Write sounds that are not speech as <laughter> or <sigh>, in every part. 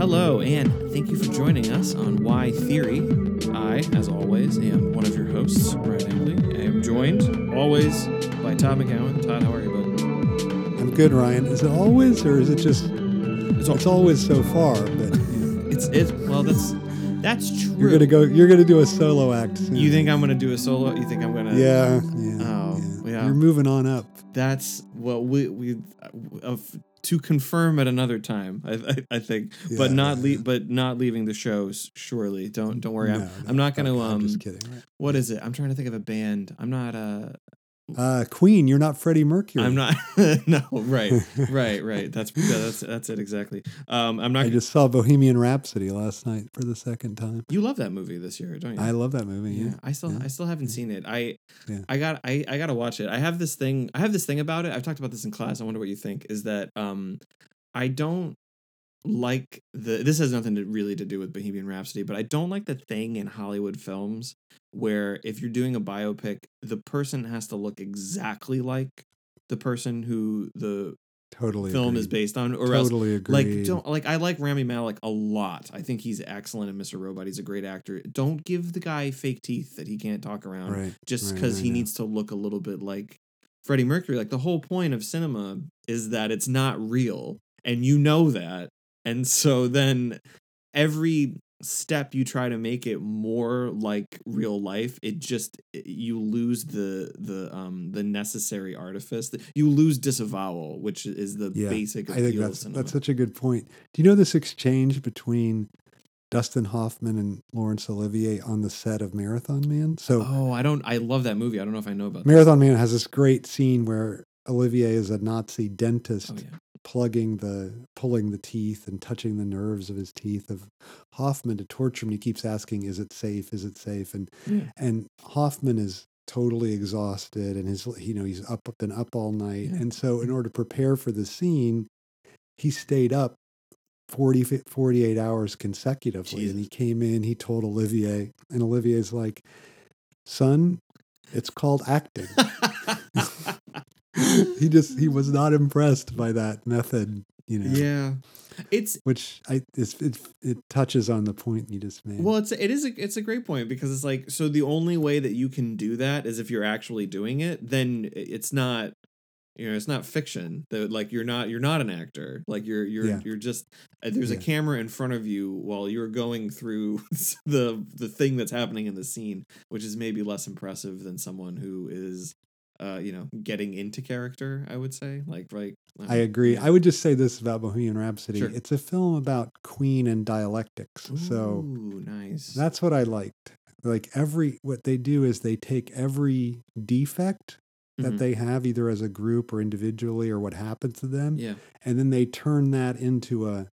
Hello, and thank you for joining us on Why Theory. I, as always, am one of your hosts, Ryan Engley. I am joined, always, by Todd McGowan. Todd, how are you, bud? I'm good, Ryan. Is it always, or is it just? It's, It's always so far, but <laughs> it's, it's well, that's that's true. you're gonna go. You're gonna do a solo act. Soon. You think I'm gonna do a solo? You think I'm gonna? Yeah, yeah. Oh, yeah. You're moving on up. That's what we we of to confirm at another time. I I, I think, but not yeah, le- yeah. but not leaving the shows. Surely, don't don't worry. I'm, No, no, I'm not gonna okay, um. I'm just kidding. What is it? I'm trying to think of a band. I'm not uh Uh, Queen, you're not Freddie Mercury. I'm not <laughs> no, right. Right, right. That's that's that's it exactly. Um I'm not I just saw Bohemian Rhapsody last night for the second time. You love that movie this year, don't you? I love that movie. yeah, Yeah, I still yeah. I still haven't seen it. I Yeah. I got I I got to watch it. I have this thing I have this thing about it. I've talked about this in class. I wonder what you think is that um I don't like the this has nothing to really to do with Bohemian Rhapsody, but I don't like the thing in Hollywood films where if you're doing a biopic, the person has to look exactly like the person who the totally. film is based on or else Totally agree. like don't like I like Rami Malek a lot. I think he's excellent in Mr. Robot. He's a great actor. Don't give the guy fake teeth that he can't talk around Right. just right, because right, he needs to look a little bit like Freddie Mercury. Like the whole point of cinema is that it's not real, and you know that. And so then every step you try to make it more like real life it just you lose the the um the necessary artifice you lose disavowal which is the Yeah, basic I think that's that's such a good point. Do you know this exchange between Dustin Hoffman and Laurence Olivier on the set of Marathon Man? So oh i don't i love that movie i don't know if i know about that. Marathon Man has this great scene where Olivier is a Nazi dentist oh yeah plugging the pulling the teeth and touching the nerves of his teeth of Hoffman to torture him. He keeps asking, "Is it safe? Is it safe?" And Yeah. and Hoffman is totally exhausted and his you know he's up been up all night Yeah. and so in mm. order to prepare for the scene he stayed up 40 48 hours consecutively and he came in he told olivier and olivier's like son it's called acting <laughs> he just he was not impressed by that method you know. Yeah. It's which i it's, it, it touches on the point you just made. Well it's it is a, it's a great point because it's like so the only way that you can do that is if you're actually doing it then it's not you know it's not fiction. That like you're not you're not an actor. Like you're you're Yeah. you're just uh, there's a camera in front of you while you're going through <laughs> the the thing that's happening in the scene which is maybe less impressive than someone who is uh you know getting into character i would say like like I agree. I would just say this about Bohemian Rhapsody. Sure. It's a film about Queen and dialectics. So nice that's what I liked. Like every what they do is they take every defect that Mhm. they have either as a group or individually or what happened to them yeah and then they turn that into a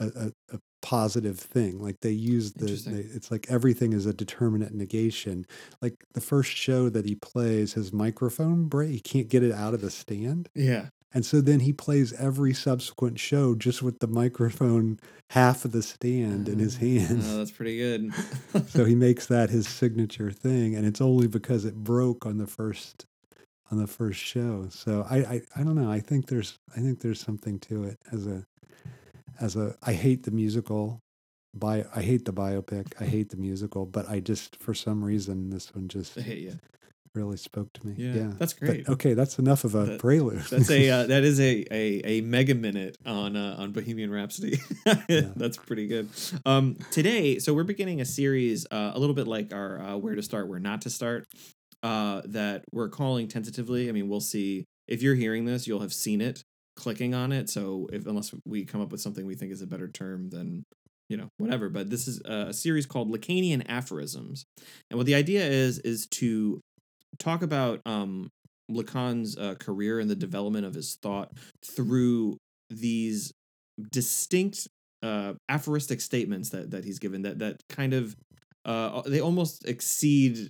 a, a, a positive thing like they use the they, it's like everything is a determinate negation like the first show that he plays his microphone break he can't get it out of the stand yeah and so then he plays every subsequent show just with the microphone half of the stand in his mm. Oh, hands. that's pretty good. <laughs> so he makes that his signature thing, and it's only because it broke on the first on the first show. So I, I I don't know. I think there's I think there's something to it as a as a I hate the musical. Bio, I hate the biopic. I hate the musical, but I just for some reason this one just I hate you. really spoke to me. Yeah, Yeah, that's But, great. okay, that's enough of a That- prelude. That's a uh, <laughs> that is a, a a mega minute on uh, on Bohemian Rhapsody. <laughs> That's pretty good. Um, today, so we're beginning a series uh, a little bit like our uh, where to start, where not to start. Uh, that we're calling tentatively. I mean, we'll see if you're hearing this, you'll have seen it clicking on it. So if unless we come up with something we think is a better term, then you know whatever. But this is a, a series called Lacanian Aphorisms, and what the idea is is to talk about um Lacan's uh, career and the development of his thought through these distinct uh, aphoristic statements that that he's given that that kind of uh, they almost exceed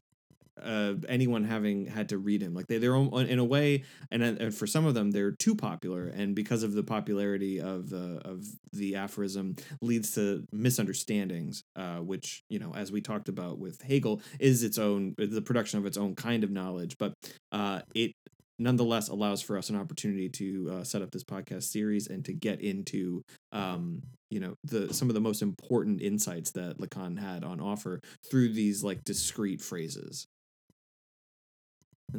uh, anyone having had to read him. Like they, they're in a way, and, and for some of them, they're too popular, and because of the popularity of the of the aphorism, leads to misunderstandings. Uh, which you know, as we talked about with Hegel, is its own the production of its own kind of knowledge, but uh, it nonetheless allows for us an opportunity to uh, set up this podcast series and to get into um, you know the some of the most important insights that Lacan had on offer through these like discrete phrases.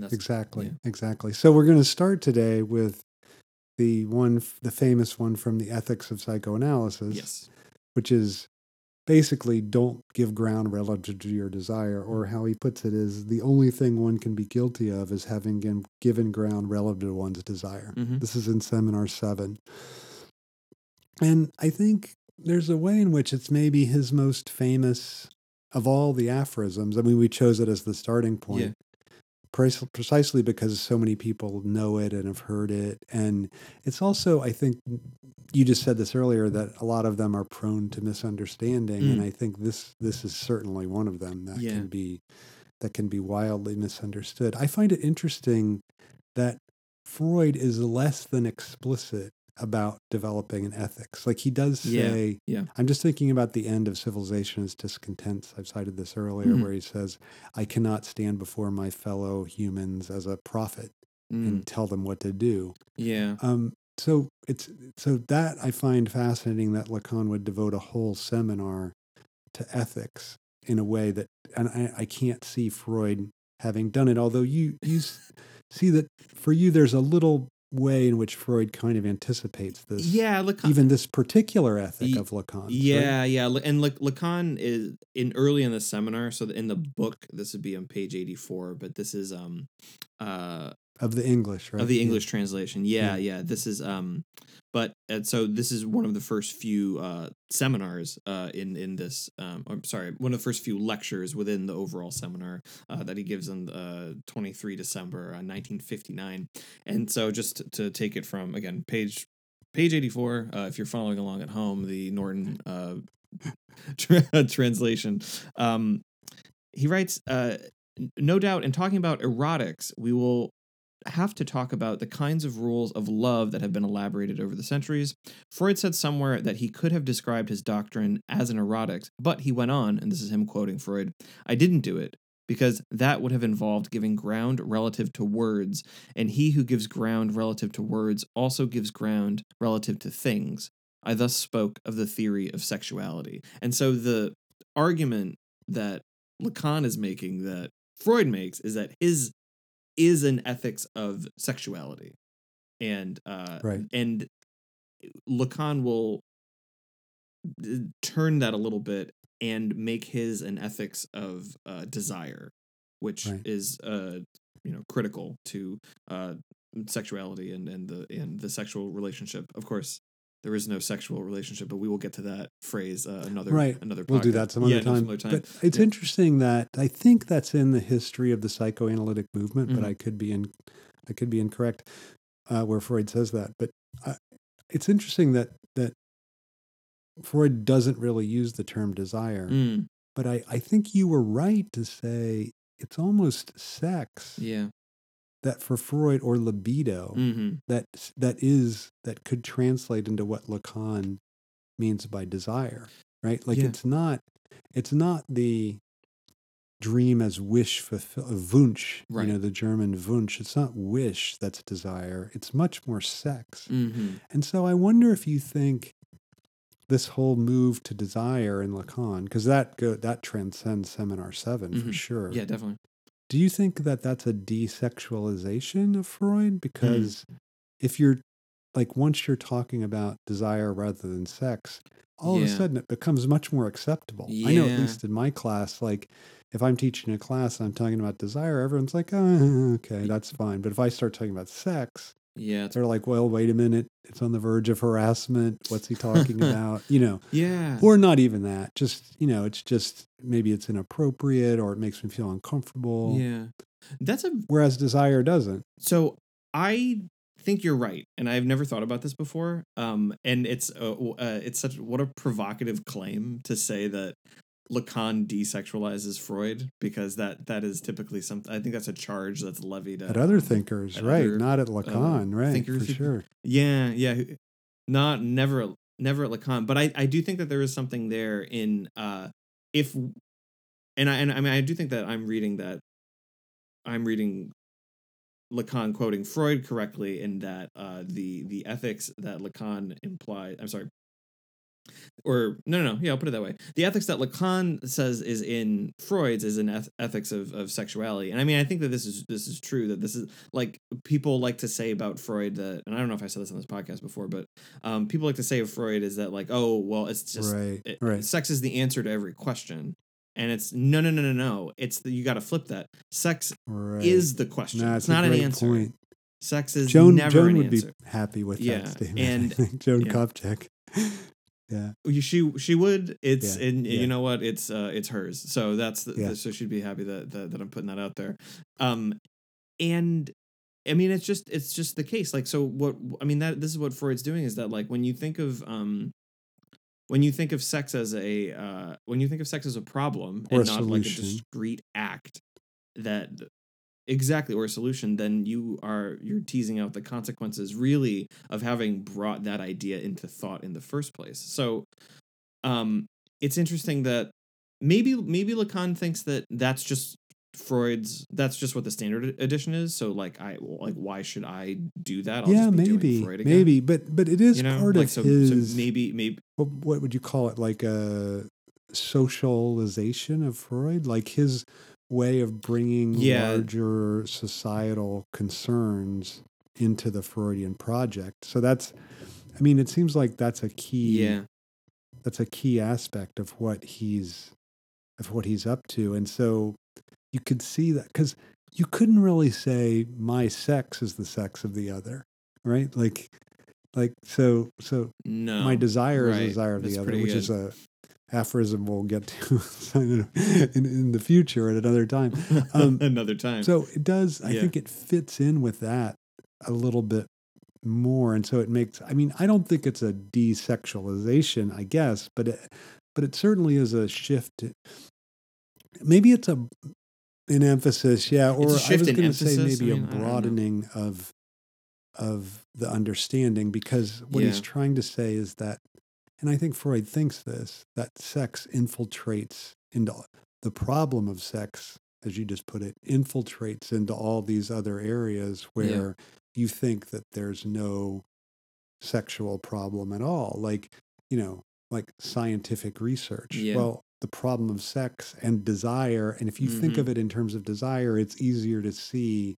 Exactly yeah. exactly. So we're going to start today with the one, the famous one from the Ethics of Psychoanalysis, yes, which is basically don't give ground relative to your desire, or how he puts it is the only thing one can be guilty of is having given ground relative to one's desire. Mm-hmm. This is in seminar seven. And I think there's a way in which it's maybe his most famous of all the aphorisms. I mean, we chose it as the starting point. Yeah precisely because so many people know it and have heard it. And it's also, I think, you just said this earlier that a lot of them are prone to misunderstanding, mm. and I think this this is certainly one of them that yeah. can be that can be wildly misunderstood. I find it interesting that Freud is less than explicit about developing an ethics. Like he does say, yeah, yeah. I'm just thinking about the end of Civilization as Discontents. I've cited this earlier, mm-hmm. where he says, I cannot stand before my fellow humans as a prophet mm. and tell them what to do. Yeah. Um, so it's so that I find fascinating that Lacan would devote a whole seminar to ethics in a way that, and I, I can't see Freud having done it. Although you you see that for you, there's a little way in which Freud kind of anticipates this. Yeah, Lacan, even this particular ethic of Lacan. Yeah, right? yeah, and Lacan is in early in the seminar. So in the book, this would be on page eighty four, but this is um, uh, of the English, right? Of the English yeah. translation. Yeah, yeah, yeah, This is um but and so this is one of the first few uh seminars uh in in this um I'm sorry, one of the first few lectures within the overall seminar uh that he gives on uh 23 December uh, 1959. And so just to take it from again page page 84 uh if you're following along at home the Norton uh tra- <laughs> translation um he writes uh no doubt in talking about erotics we will have to talk about the kinds of rules of love that have been elaborated over the centuries. Freud said somewhere that he could have described his doctrine as an erotics, but he went on, and this is him quoting Freud I didn't do it because that would have involved giving ground relative to words, and he who gives ground relative to words also gives ground relative to things. I thus spoke of the theory of sexuality. And so the argument that Lacan is making that Freud makes is that his is an ethics of sexuality and uh right. and lacan will turn that a little bit and make his an ethics of uh desire which right. is uh you know critical to uh sexuality and and the and the sexual relationship of course there is no sexual relationship, but we will get to that phrase uh, another right. Another podcast. we'll do that some other, yeah, time. No, time. But it's yeah. interesting that I think that's in the history of the psychoanalytic movement, mm-hmm. but I could be in I could be incorrect uh, where Freud says that. But uh, it's interesting that that Freud doesn't really use the term desire. Mm. But I, I think you were right to say it's almost sex. Yeah that for Freud or libido mm-hmm. that that is that could translate into what Lacan means by desire, right? Like yeah. it's not it's not the dream as wish fulfill Wunsch, right. you know, the German Wunsch. It's not wish that's desire. It's much more sex. Mm-hmm. And so I wonder if you think this whole move to desire in Lacan, because that go that transcends Seminar 7 mm-hmm. for sure. Yeah, definitely. Do you think that that's a desexualization of Freud? Because mm. if you're like, once you're talking about desire rather than sex, all yeah. of a sudden it becomes much more acceptable. Yeah. I know, at least in my class, like if I'm teaching a class and I'm talking about desire, everyone's like, oh, <laughs> okay, that's fine. But if I start talking about sex, yeah. They're like, well, wait a minute. It's on the verge of harassment. What's he talking <laughs> about? You know. Yeah. Or not even that. Just, you know, it's just maybe it's inappropriate or it makes me feel uncomfortable. Yeah. That's a whereas desire doesn't. So I think you're right, and I've never thought about this before. Um, and it's uh, uh, it's such what a provocative claim to say that Lacan desexualizes Freud because that that is typically something. I think that's a charge that's levied at, at other thinkers, at right? Other, not at Lacan, uh, right? Thinkers for sure. Yeah, yeah. Not never never at Lacan, but I I do think that there is something there in uh if and I and I mean I do think that I'm reading that I'm reading Lacan quoting Freud correctly in that uh, the the ethics that Lacan implied. I'm sorry. Or no, no, no. Yeah, I'll put it that way. The ethics that Lacan says is in Freud's is an eth- ethics of, of sexuality, and I mean, I think that this is this is true. That this is like people like to say about Freud that, and I don't know if I said this on this podcast before, but um, people like to say of Freud is that like, oh, well, it's just right, it- right. sex is the answer to every question, and it's no, no, no, no, no. It's the, you got to flip that. Sex right. is the question. It's not an answer. Point. Sex is Joan never Joan an would answer. be happy with Yeah, that statement. and- <laughs> Joan yeah. Copjec. Yeah. She she would. It's Yeah, and yeah. you know what? It's uh it's hers. So that's the, Yeah. so she'd be happy that, that that I'm putting that out there. Um, and I mean it's just it's just the case. Like so what I mean that this is what Freud's doing is that like when you think of um when you think of sex as a uh when you think of sex as a problem Or and a not like a solution. discrete act that exactly or a solution then you are you're teasing out the consequences really of having brought that idea into thought in the first place so um it's interesting that maybe maybe lacan thinks that that's just freud's that's just what the standard edition is so like i like why should i do that I'll yeah, just be doing maybe, Freud again. maybe, but but it is you know part like of so, his. so maybe maybe what would you call it? Like a socialization of Freud, like his way of bringing Yeah. larger societal concerns into the Freudian project. So that's, I mean, it seems like that's a key. yeah that's a key aspect of what he's of what he's up to and so you could see that because you couldn't really say my sex is the sex of the other right like like so so no my desire is the desire of That's the other which is a aphorism we'll get to <laughs> in, in the future at another time. Um, <laughs> another time. So it does i Yeah. think it fits in with that a little bit more. And so it makes i mean i don't think it's a desexualization i guess but it but it certainly is a shift maybe it's a an emphasis yeah or a i was going to say maybe I a mean, I broadening of of the understanding because what he's trying to say is that and i think freud thinks this that sex infiltrates into the problem of sex as you just put it infiltrates into all these other areas where you think that there's no sexual problem at all like you know like scientific research Yeah. well the problem of sex and desire and if you think Mhm. of it in terms of desire it's easier to see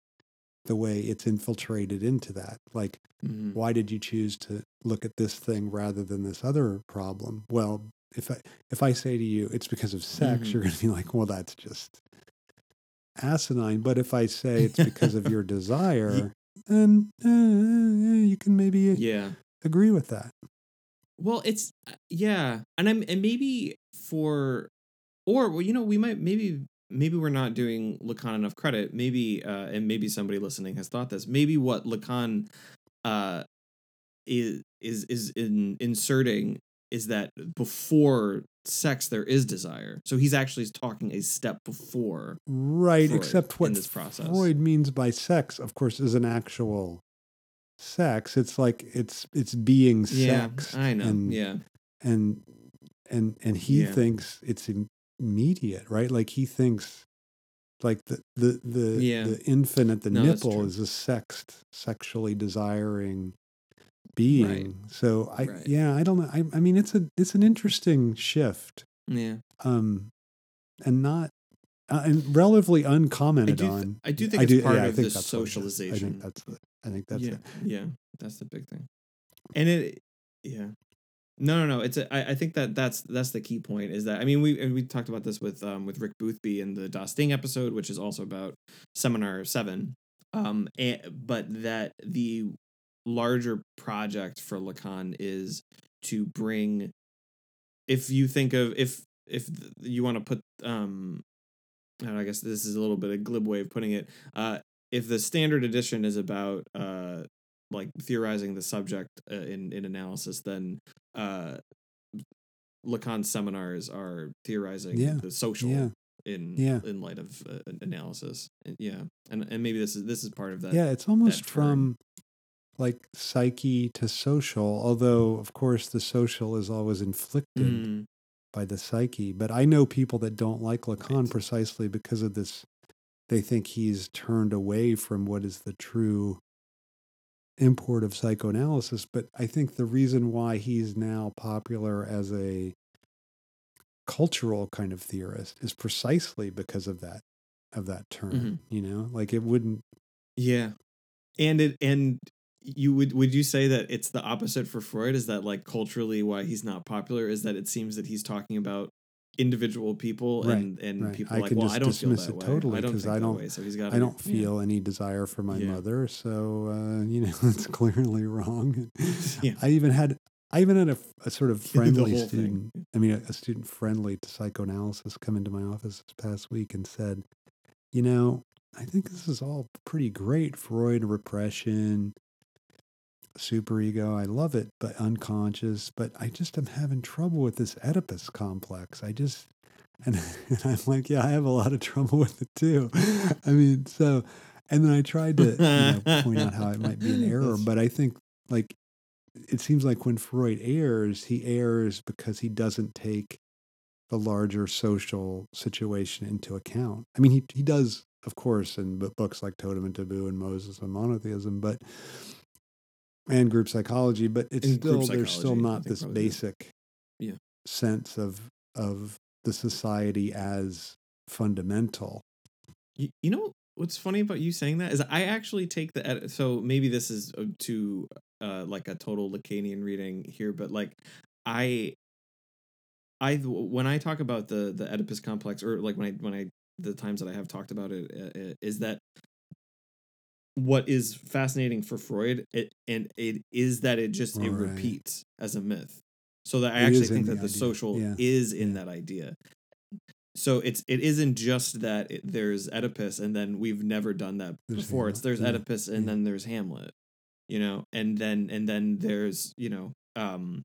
the way it's infiltrated into that like Mhm. why did you choose to look at this thing rather than this other problem well if i if i say to you it's because of sex Mhm. you're going to be like well that's just asinine but if i say it's because of your <laughs> desire then uh, uh, you can maybe yeah agree with that Well, it's uh, yeah, and I'm and maybe for or well, you know, we might maybe maybe we're not doing Lacan enough credit. Maybe uh and maybe somebody listening has thought this. Maybe what Lacan uh is is is in inserting is that before sex there is desire. So he's actually talking a step before. right Freud except what in this process. freud means by sex of course is an actual sex it's like it's it's being Yeah, sex I know. and yeah. and and and he Yeah. thinks it's im- immediate right like he thinks like the the the, Yeah. the infant the No, nipple is a sexed sexually desiring being so i Right. yeah i don't know I, I mean it's a it's an interesting shift Yeah. um and not uh, and relatively uncommented I do th- on I do think it's part yeah, I of think the that's what it is. i think that's the i think that's yeah, it yeah, that's the big thing. And it, yeah, no, no, no. It's a, I, I think that that's that's the key point. Is that I mean we we talked about this with um with Rick Boothby in the Das Ding episode, which is also about Seminar Seven. Um, and, but that the larger project for Lacan is to bring. If you think of if if you want to put um, and I guess this is a little bit of glib way of putting it. Uh, if the standard edition is about uh like theorizing the subject uh, in in analysis then uh lacan's seminars are theorizing Yeah, the social yeah. in Yeah. in light of uh, analysis. And- yeah. And and maybe this is this is part of that yeah it's almost from like psyche to social although of course the social is always inflicted Mm, by the psyche. But i know people that don't like lacan Right. precisely because of this they think he's turned away from what is the true import of psychoanalysis. But I think the reason why he's now popular as a cultural kind of theorist is precisely because of that of that term. Mm-hmm. You know, like it wouldn't. Yeah, and it and you would would you say that it's the opposite for Freud? Is that like culturally why he's not popular? Is that it seems that he's talking about individual people Right, and and right. people I like, can well, just I don't feel dismiss that it way. totally I don't I don't- So. I don't feel any desire for my Yeah. mother, so uh, you know <laughs> it's clearly wrong. <laughs> Yeah. I even had I even had a, a sort of <laughs> friendly whole thing. student. I mean, a, a student friendly to psychoanalysis come into my office this past week and said, "You know, I think this is all pretty great. Freud, repression, superego. I love it, but unconscious. But I just am having trouble with this Oedipus complex. I just." <laughs> And, and I'm like, yeah, I have a lot of trouble with it too. I mean, so, and then I tried to you know, point out how it might be an <laughs> error, but I think like it seems like when Freud errs, he errs because he doesn't take the larger social situation into account. I mean, he he does, of course, in books like Totem and Taboo and Moses and Monotheism, but and group psychology, but it's In still there's still not this basic Yeah. sense of of the society as fundamental. You, you know what's funny about you saying that is I actually take the so maybe this is uh, to uh like a total Lacanian reading here, but like I I when I talk about the the Oedipus complex or like when I when I the times that I have talked about it uh, uh, is that what is fascinating for Freud it, and it is that it just it Right. repeats as a myth. So that I It actually think that the idea. social Yeah. is in Yeah. that idea. So it's it isn't just that it, there's Oedipus and then we've never done that There's before. It's there's yeah, Oedipus and then there's Hamlet, you know, and then and then there's you know um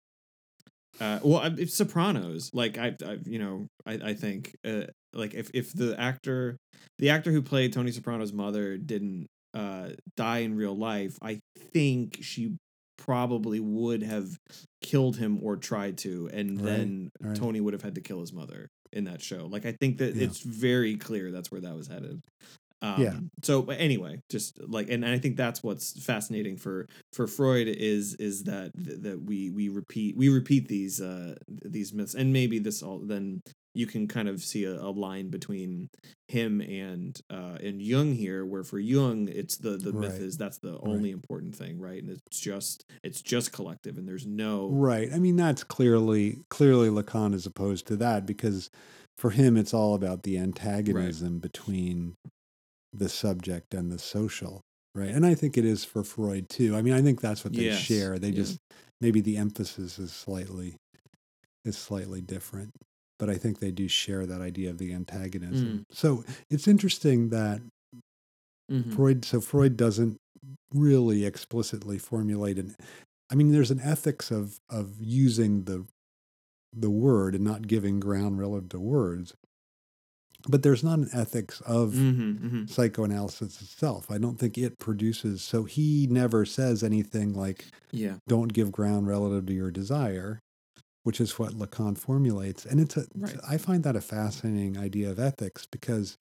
uh well it's Sopranos like I I you know I I think uh like if if the actor the actor who played Tony Soprano's mother didn't uh die in real life, I think she probably would have killed him or tried to and Right, then right. Tony would have had to kill his mother in that show. Like I think that Yeah. it's very clear that's where that was headed. Um, Yeah. So but anyway, just like and, and I think that's what's fascinating for for Freud is is that that we we repeat we repeat these uh these myths and maybe this all then you can kind of see a, a line between him and uh and Jung here where for Jung it's the the myth Right. is that's the only important thing right and it's just it's just collective and there's no Right. I mean, that's clearly clearly Lacan is opposed to that because for him it's all about the antagonism between the subject and the social. Right. And I think it is for Freud too. I mean, I think that's what they Yes, share. They yeah. just maybe the emphasis is slightly is slightly different. But I think they do share that idea of the antagonism. So it's interesting that Mhm. Freud so Freud doesn't really explicitly formulate an I mean there's an ethics of of using the the word and not giving ground relative to words. But there's not an ethics of Mhm, mhm. psychoanalysis itself. I don't think it produces so he never says anything like yeah don't give ground relative to your desire, which is what Lacan formulates. And it's a Right. I find that a fascinating idea of ethics because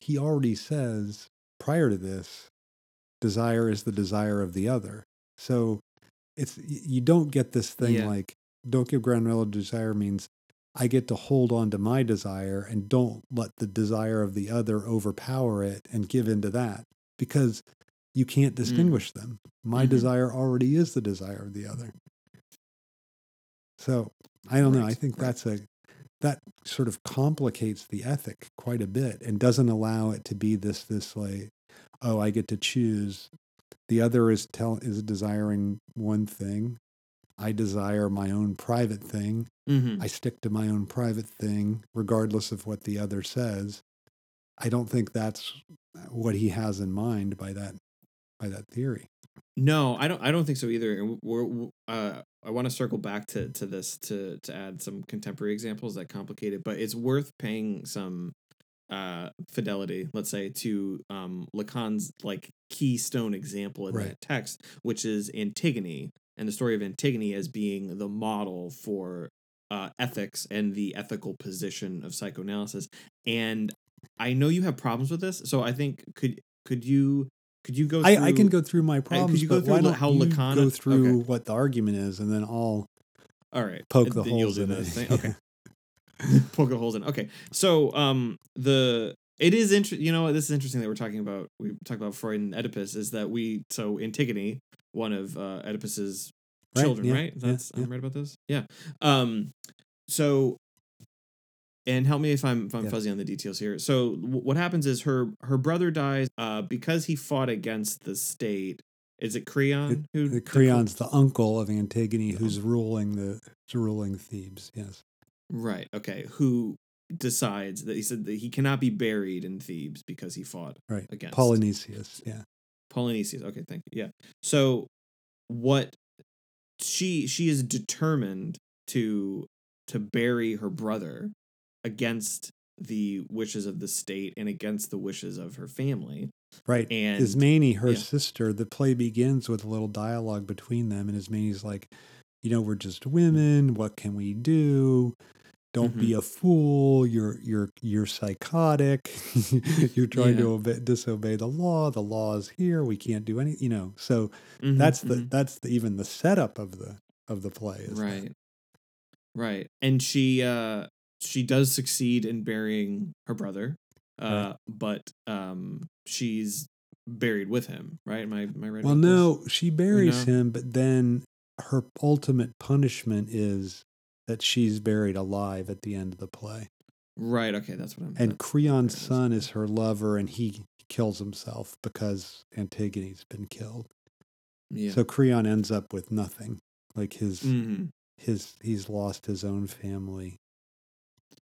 he already says prior to this, desire is the desire of the other. So it's you don't get this thing Yeah. like don't give ground relative desire means I get to hold on to my desire and don't let the desire of the other overpower it and give into that because you can't distinguish them. My Mhm. desire already is the desire of the other. So I don't know. I think right. that's a that sort of complicates the ethic quite a bit and doesn't allow it to be this this like oh I get to choose. The other is tell is desiring one thing. I desire my own private thing. Mhm. I stick to my own private thing, regardless of what the other says. I don't think that's what he has in mind by that by that theory. No, I don't. I don't think so either. And we're, we're uh, I want to circle back to to this to to add some contemporary examples that complicate it, but it's worth paying some uh fidelity let's say to um lacan's like keystone example in Right. that text which is antigone and the story of antigone as being the model for uh ethics and the ethical position of psychoanalysis and I know you have problems with this, so I think could could you could you go? I, through, I can go through my problems, you go through how Lacana- go through okay. what the argument is, and then I'll All right, poke and the holes in it. thing. <laughs> Okay, <laughs> poke the holes in. Okay, so um the it is interesting. You know what? This is interesting that we're talking about. We talked about Freud and Oedipus. Is that we so Antigone, one of uh, Oedipus's Right, children, yeah, right? That's yeah. I'm right about this. Yeah. Um. So. And help me if I'm if I'm Yeah. fuzzy on the details here. So w- what happens is her her brother dies uh because he fought against the state. Is it Creon who The Creon's the uncle of Antigone, who's ruling the who's ruling Thebes. Yes, Right. Okay. Who decides that he said that he cannot be buried in Thebes because he fought right. against Polynesius. Yeah, Polynesius. Okay, thank you. Yeah. So what she she is determined to to bury her brother against the wishes of the state and against the wishes of her family. right. And Ismene, her yeah. sister, the play begins with a little dialogue between them, and Ismene's like, you know, we're just women. What can we do? Don't Mm-hmm. be a fool. You're you're you're psychotic. <laughs> you're trying to obey, disobey the law. The law is here. We can't do any. You know. So Mhm, that's the mhm. that's the, even the setup of the of the play. That. right. Right. And she uh she does succeed in burying her brother. Uh but um she's buried with him, right? Am I am I right? Well, about this? no, she buries no? him, but then her ultimate punishment is that she's buried alive at the end of the play. Right, okay, that's what I'm And Creon's son is her lover, and he kills himself because Antigone's been killed. yeah. So Creon ends up with nothing. Like his Mhm. his he's lost his own family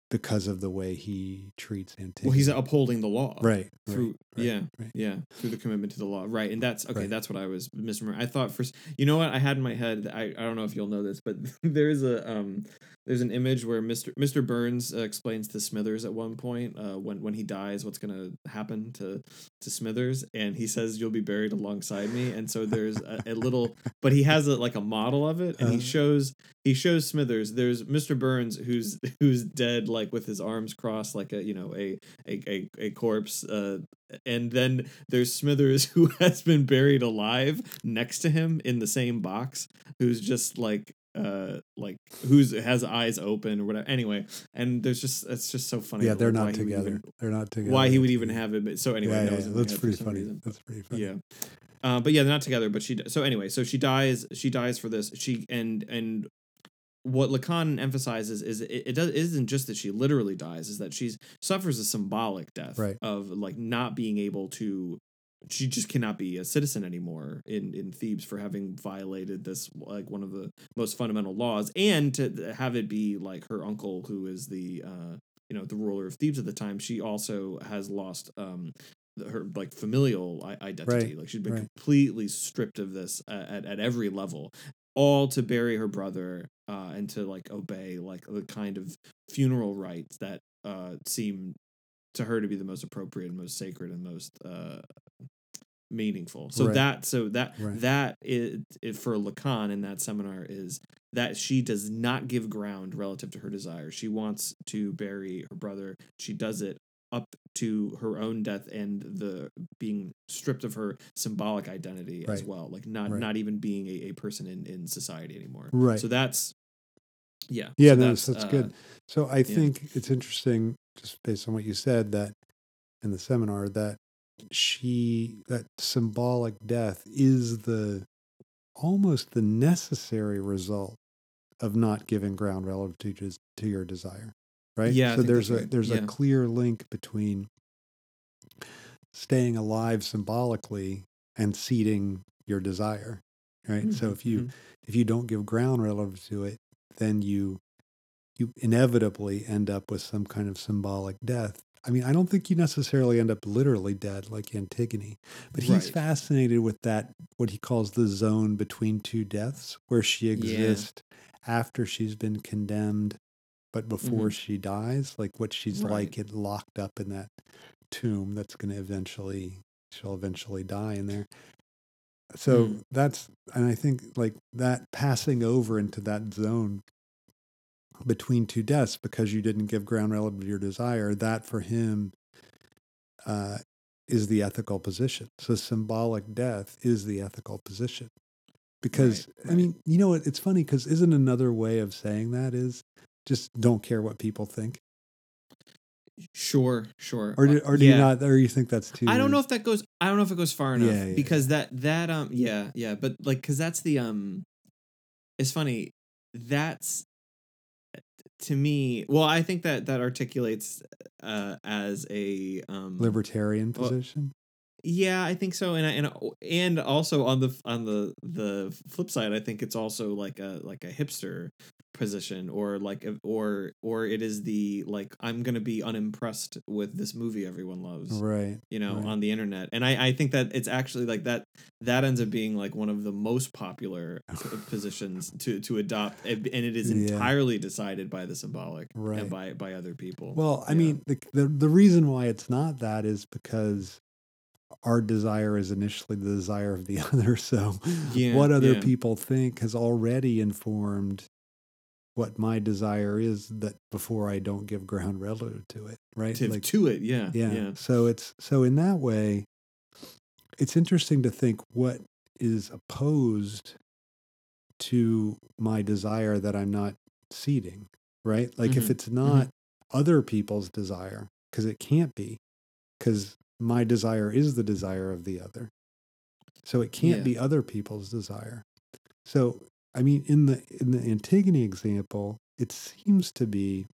because of the way he treats Antigone. Well, he's upholding the law. right Through right, yeah, right. yeah, through the commitment to the law. Right. And that's okay, Right. that's what I was misremembering. I thought first you know what I had in my head, I, I don't know if you'll know this, but <laughs> there's a um there's an image where Mr. Mr. Burns uh, explains to Smithers at one point uh, when when he dies what's going to happen to to Smithers and he says you'll be buried alongside me and so there's a, a little <laughs> but he has a like a model of it and he Uh-huh. shows he shows Smithers there's Mr. Burns who's who's dead like with his arms crossed like a you know a a a, a corpse uh and then there's Smithers <laughs> who has been buried alive next to him in the same box who's just like uh like who's has eyes open or whatever anyway and there's just it's just so funny Yeah, they're not together. even- they're not together. why he would even have it but- so anyway yeah, yeah, was in my that's pretty funny. reason. That's pretty funny. Yeah. Uh, but yeah, they're not together. But she so anyway, so she dies. She dies for this. She and and what Lacan emphasizes is it, it does isn't just that she literally dies, is that she's suffers a symbolic death Right. of like not being able to. She just cannot be a citizen anymore in in Thebes for having violated this like one of the most fundamental laws, and to have it be like her uncle who is the uh you know the ruler of Thebes at the time. She also has lost um her like familial identity. Right, Like she'd been right. completely stripped of this uh, at at every level, all to bury her brother uh, and to like obey like the kind of funeral rites that uh seem to her to be the most appropriate and most sacred and most uh meaningful. So Right. that so that Right. that is it for Lacan in that seminar is that she does not give ground relative to her desire. She wants to bury her brother. She does it up to her own death and the being stripped of her symbolic identity as well. Like not Right. not even being a, a person in, in society anymore. Right. So that's yeah. Yeah, so no, that's, that's uh, good. So I think it's interesting, just based on what you said, that in the seminar, that she that symbolic death is the almost the necessary result of not giving ground relative to, to your desire, right? Yeah, So there's a right. there's Yeah. a clear link between staying alive symbolically and ceding your desire, right? So Mhm, if you mhm. if you don't give ground relative to it, then you you inevitably end up with some kind of symbolic death. I mean, I don't think you necessarily end up literally dead like Antigone, but he's Right. fascinated with that what he calls the zone between two deaths, where she exists after she's been condemned, but before she dies, like what she's Mm-hmm. Right. like it locked up in that tomb that's going to eventually she'll eventually die in there. So Mm. that's and I think like that passing over into that zone between two deaths because you didn't give ground relative to your desire, that for him uh, is the ethical position. So symbolic death is the ethical position. Because Right, I mean, you know what? It's funny because isn't another way of saying that is just don't care what people think, Sure, sure. or do, or do yeah. you not, or you think that's too? I don't know if that goes. I don't know if it goes far enough Yeah, yeah, because that that um yeah yeah but like because that's the um. It's funny. That's to me. Well, I think that that articulates uh as a um libertarian position. Yeah, I think so, and I- and and also on the on the the flip side, I think it's also like a like a hipster position, or like or or it is the like I'm gonna be unimpressed with this movie everyone loves, Right. you know, right. on the internet, and I I think that it's actually like that that ends up being like one of the most popular <sighs> positions to to adopt, and it is Yeah. entirely decided by the symbolic Right. and by by other people. Well, I Yeah. mean, the, the the reason why it's not that is because our desire is initially the desire of the <laughs> other. So, Yeah, what other yeah. people think has already informed what my desire is. That before I don't give ground <laughs> relative to it, right? to, to it, yeah, yeah. yeah. So it's so in that way, it's interesting to think what is opposed to my desire that I'm not ceding, right? Like if Mhm, it's not other people's desire, because it can't be, because my desire is the desire of the other. So it can't Yeah. be other people's desire. So I mean, in the in the Antigone example, it seems to be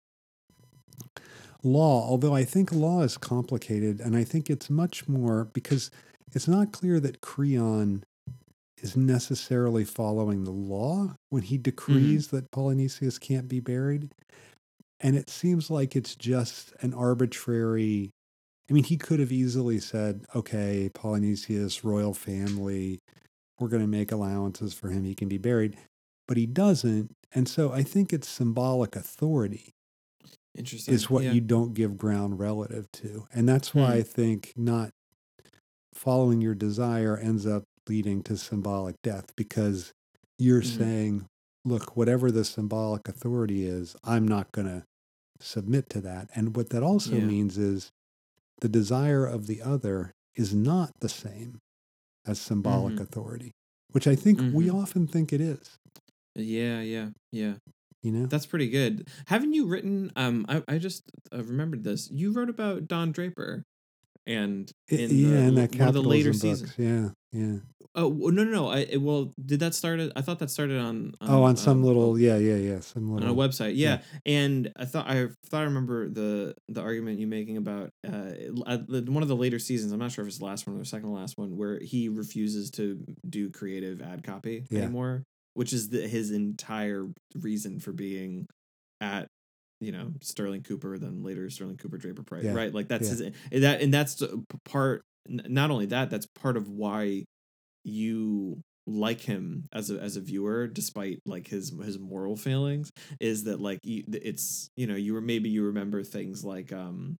law, although I think law is complicated, and I think it's much more because it's not clear that Creon is necessarily following the law when he mm-hmm. decrees that Polynesius can't be buried. And it seems like it's just an arbitrary. I mean, he could have easily said, okay, Polynesius, royal family, we're going to make allowances for him. He can be buried. But he doesn't. And so I think it's symbolic authority Interesting. is what yeah. you don't give ground relative to. And that's why Hmm. I think not following your desire ends up leading to symbolic death because you're Mhm. saying, look, whatever the symbolic authority is, I'm not going to submit to that. And what that also Yeah. means is the desire of the other is not the same as symbolic Mhm. authority, which I think we Mhm. often think it is. Yeah, yeah, yeah. You know? That's pretty good. Haven't you written? Um, I, I just uh, remembered this. You wrote about Don Draper, and I- in yeah, the, in that one of the later capitalism seasons. books. Yeah, yeah. Oh no, no, no. I it, well, did that start? At, I thought that started on. oh, on some um, little, yeah, yeah, yeah, some on little a website. yeah. Yeah. and I thought I thought I remember the the argument you making about uh one of the later seasons. I'm not sure if it's the last one or the second to last one where he refuses to do creative ad copy Yeah. anymore, which is the, his entire reason for being at you know Sterling Cooper, then later Sterling Cooper Draper Pryce, Yeah. right? Like that's his that and that's part. Not only that, that's part of why you like him as a as a viewer despite like his his moral failings is that like it's you know you were maybe you remember things like um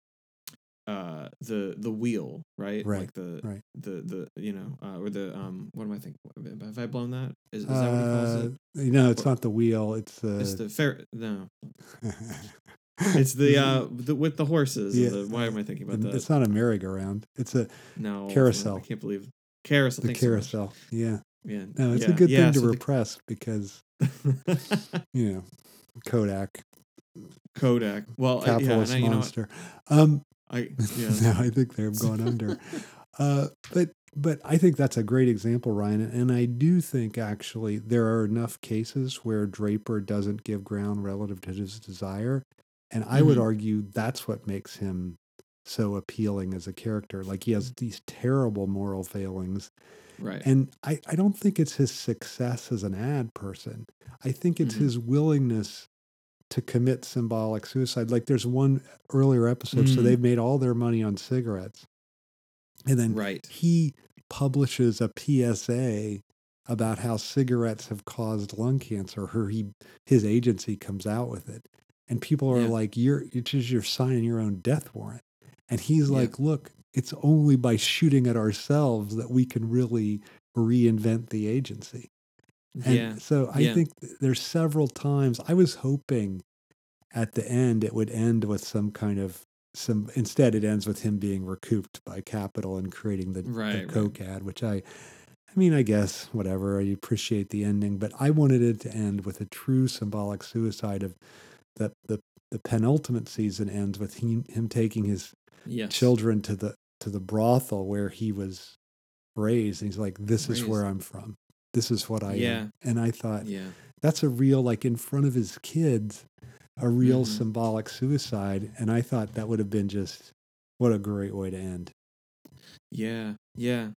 uh the the wheel right Right, like the right. the the you know uh or the um what am i thinking have i blown that is, is that what he calls Uh, it no, it's Or- not the wheel. It's uh, it's the fair no <laughs> it's the uh the, with the horses Yeah, the, why am i thinking about that It's not a merry-go-round. It's a no carousel. i can't believe carousel the thanks so carousel. yeah. yeah No, it's yeah, a good yeah, thing to so the- repress because <laughs> you know Kodak, Kodak. Well, I- yeah, capitalist I, know, monster. Um, I <laughs> yeah. no, I think they're going under. <laughs> Uh, but but I think that's a great example, Ryan. And I do think actually there are enough cases where Draper doesn't give ground relative to his desire, and I would Mhm. argue that's what makes him so appealing as a character. Like he has these terrible moral failings, right. and I I don't think it's his success as an ad person. I think it's Mhm. his willingness to commit symbolic suicide. Like there's one earlier episode, so Mm. they've made all their money on cigarettes. And then right. he publishes a PSA about how cigarettes have caused lung cancer. Her he his agency comes out with it. And people are Yeah. like, You're it's just you're signing your own death warrant. And he's Yeah. like, Look, it's only by shooting at ourselves that we can really reinvent the agency. And yeah. so I Yeah. think there's several times I was hoping at the end it would end with some kind of some instead it ends with him being recouped by capital and creating the, Right, the right. coke ad which i i mean i guess whatever i appreciate the ending but i wanted it to end with a true symbolic suicide of that the the penultimate season ends with him, him taking his Yes. children to the to the brothel where he was raised and he's like this is where i'm from this is what i Yeah. am and i thought Yeah. that's a real like in front of his kids a real Mhm. symbolic suicide and i thought that would have been just what a great way to end Yeah, yeah.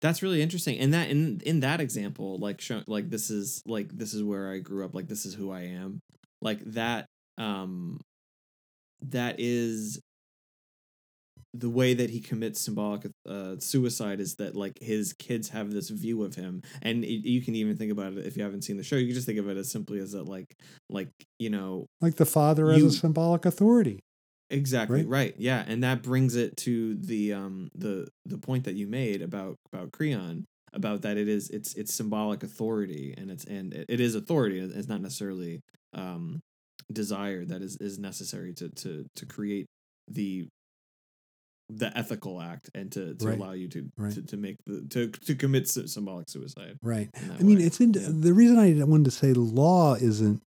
That's really interesting. And that in in that example, like show, like this is like this is where I grew up, like this is who I am. Like that um that is the way that he commits symbolic uh suicide is that like his kids have this view of him and y- you can even think about it if you haven't seen the show you can just think of it as simply as that like like you know like the father as a symbolic authority Exactly Right? right. Yeah, and that brings it to the um the the point that you made about about Creon about that it is it's it's symbolic authority and it's and it, it is authority. It's not necessarily um desire that is is necessary to to to create the the ethical act and to to Right. allow you to, Right. to to make the to to commit symbolic suicide. right i mean way. it's in Yeah. the reason i wanted to say law isn't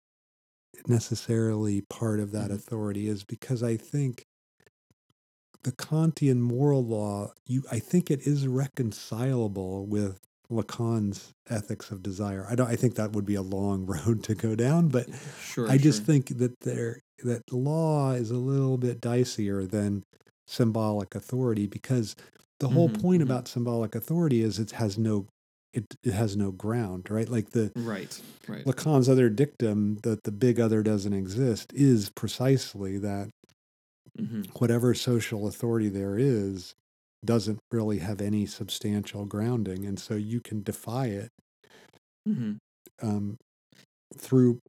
necessarily part of that Mhm. authority is because i think the kantian moral law you i think it is reconcilable with lacan's ethics of desire i don't i think that would be a long <laughs> road to go down but sure. I just think that there that law is a little bit dicier than symbolic authority because the whole Mhm, point mhm. about symbolic authority is it has no it, it has no ground, right? Like the right, right. Lacan's other dictum that the big other doesn't exist is precisely that hmm whatever social authority there is doesn't really have any substantial grounding, and so you can defy it hmm um, through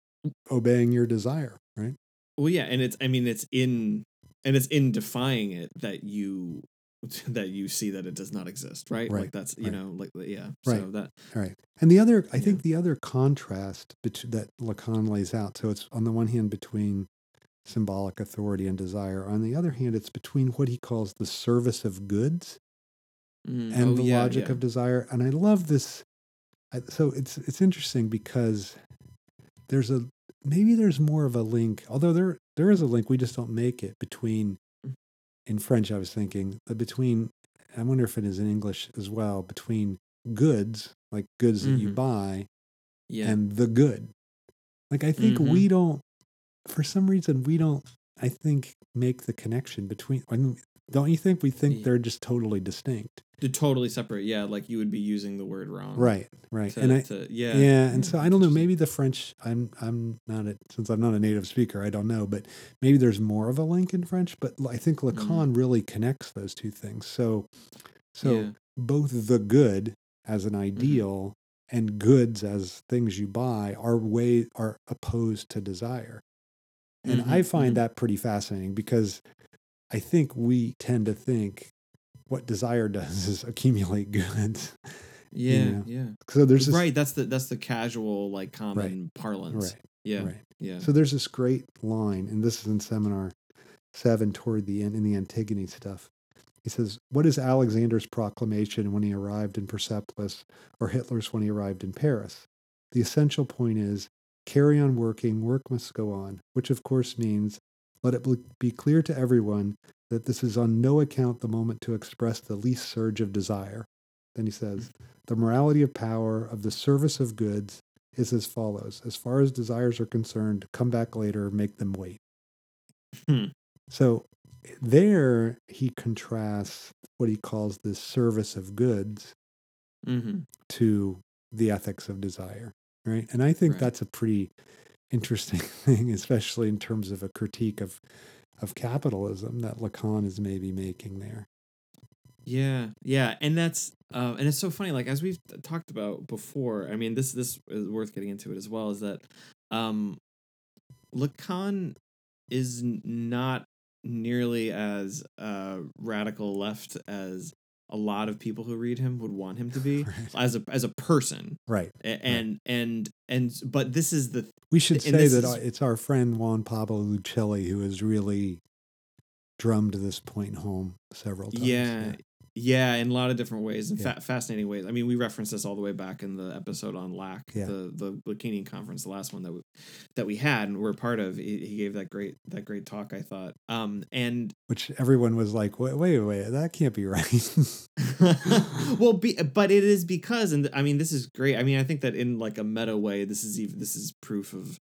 obeying your desire, right? Well, yeah, and it's I mean it's in and it's in defying it that you <laughs> that you see that it does not exist, right? Right, Like that's you right. know like yeah. Right. So that Right. And the other, I Yeah. think the other contrast bet- that Lacan lays out, so it's on the one hand between symbolic authority and desire. On the other hand, it's between what he calls the service of goods mm, and oh, the yeah, logic yeah. of desire. And I love this. I, so it's it's interesting because there's a maybe there's more of a link, although there there is a link. We just don't make it between. Mm. In French, I was thinking but between. I wonder if it is in English as well. Between goods, like goods that you Mhm. buy, yeah. and the good. Like I think Mhm. we don't, for some reason, we don't. I think make the connection between. I mean, don't you think we think they're just totally distinct? to totally separate. Yeah, like you would be using the word wrong. Right, right. To, and I, to, yeah. yeah, and so I don't know. Maybe the French. I'm I'm not a, since I'm not a native speaker. I don't know, but maybe there's more of a link in French. But I think Lacan really connects those two things. So, so Mm-hmm. yeah. both the good as an ideal and goods as things you buy are way are opposed to desire. And I Mhm, find mhm. that pretty fascinating because I think we tend to think what desire does <laughs> is accumulate goods. <laughs> Yeah, know, yeah. So there's this, right. That's the that's the casual like common parlance. right, Yeah. right. Yeah. So there's this great line, and this is in seminar seven toward the end in the Antigone stuff. He says, What is Alexander's proclamation when he arrived in Persepolis or Hitler's when he arrived in Paris? The essential point is carry on working, work must go on, which of course means let it be clear to everyone that this is on no account the moment to express the least surge of desire. Then he says, The morality of power, of the service of goods, is as follows As far as desires are concerned, come back later, make them wait. Hmm. So there he contrasts what he calls the service of goods hmm to the ethics of desire, right? And I think Right. that's a pretty interesting <laughs> thing, especially in terms of a critique of of capitalism that Lacan is maybe making there. Yeah, yeah, and that's uh, and it's so funny. Like as we've talked about before, I mean, this this is worth getting into it as well. Is that um, Lacan is not nearly as uh, radical left as a lot of people who read him would want him to be <laughs> Right. as a as a person. Right. And and and but this is the We should say that is- it's our friend Juan Pablo Lucchelli who has really drummed this point home several times. Yeah, yeah, in a lot of different ways and Yeah. fa- fascinating ways. I mean, we referenced this all the way back in the episode on LAC, Yeah. the the Bikini conference, the last one that we, that we had and we're part of. He, he gave that great that great talk, I thought. Um, and which everyone was like, wait, wait, wait, that can't be right. <laughs> well, be, but it is because, and I mean, this is great. I mean, I think that in like a meta way, this is even this is proof of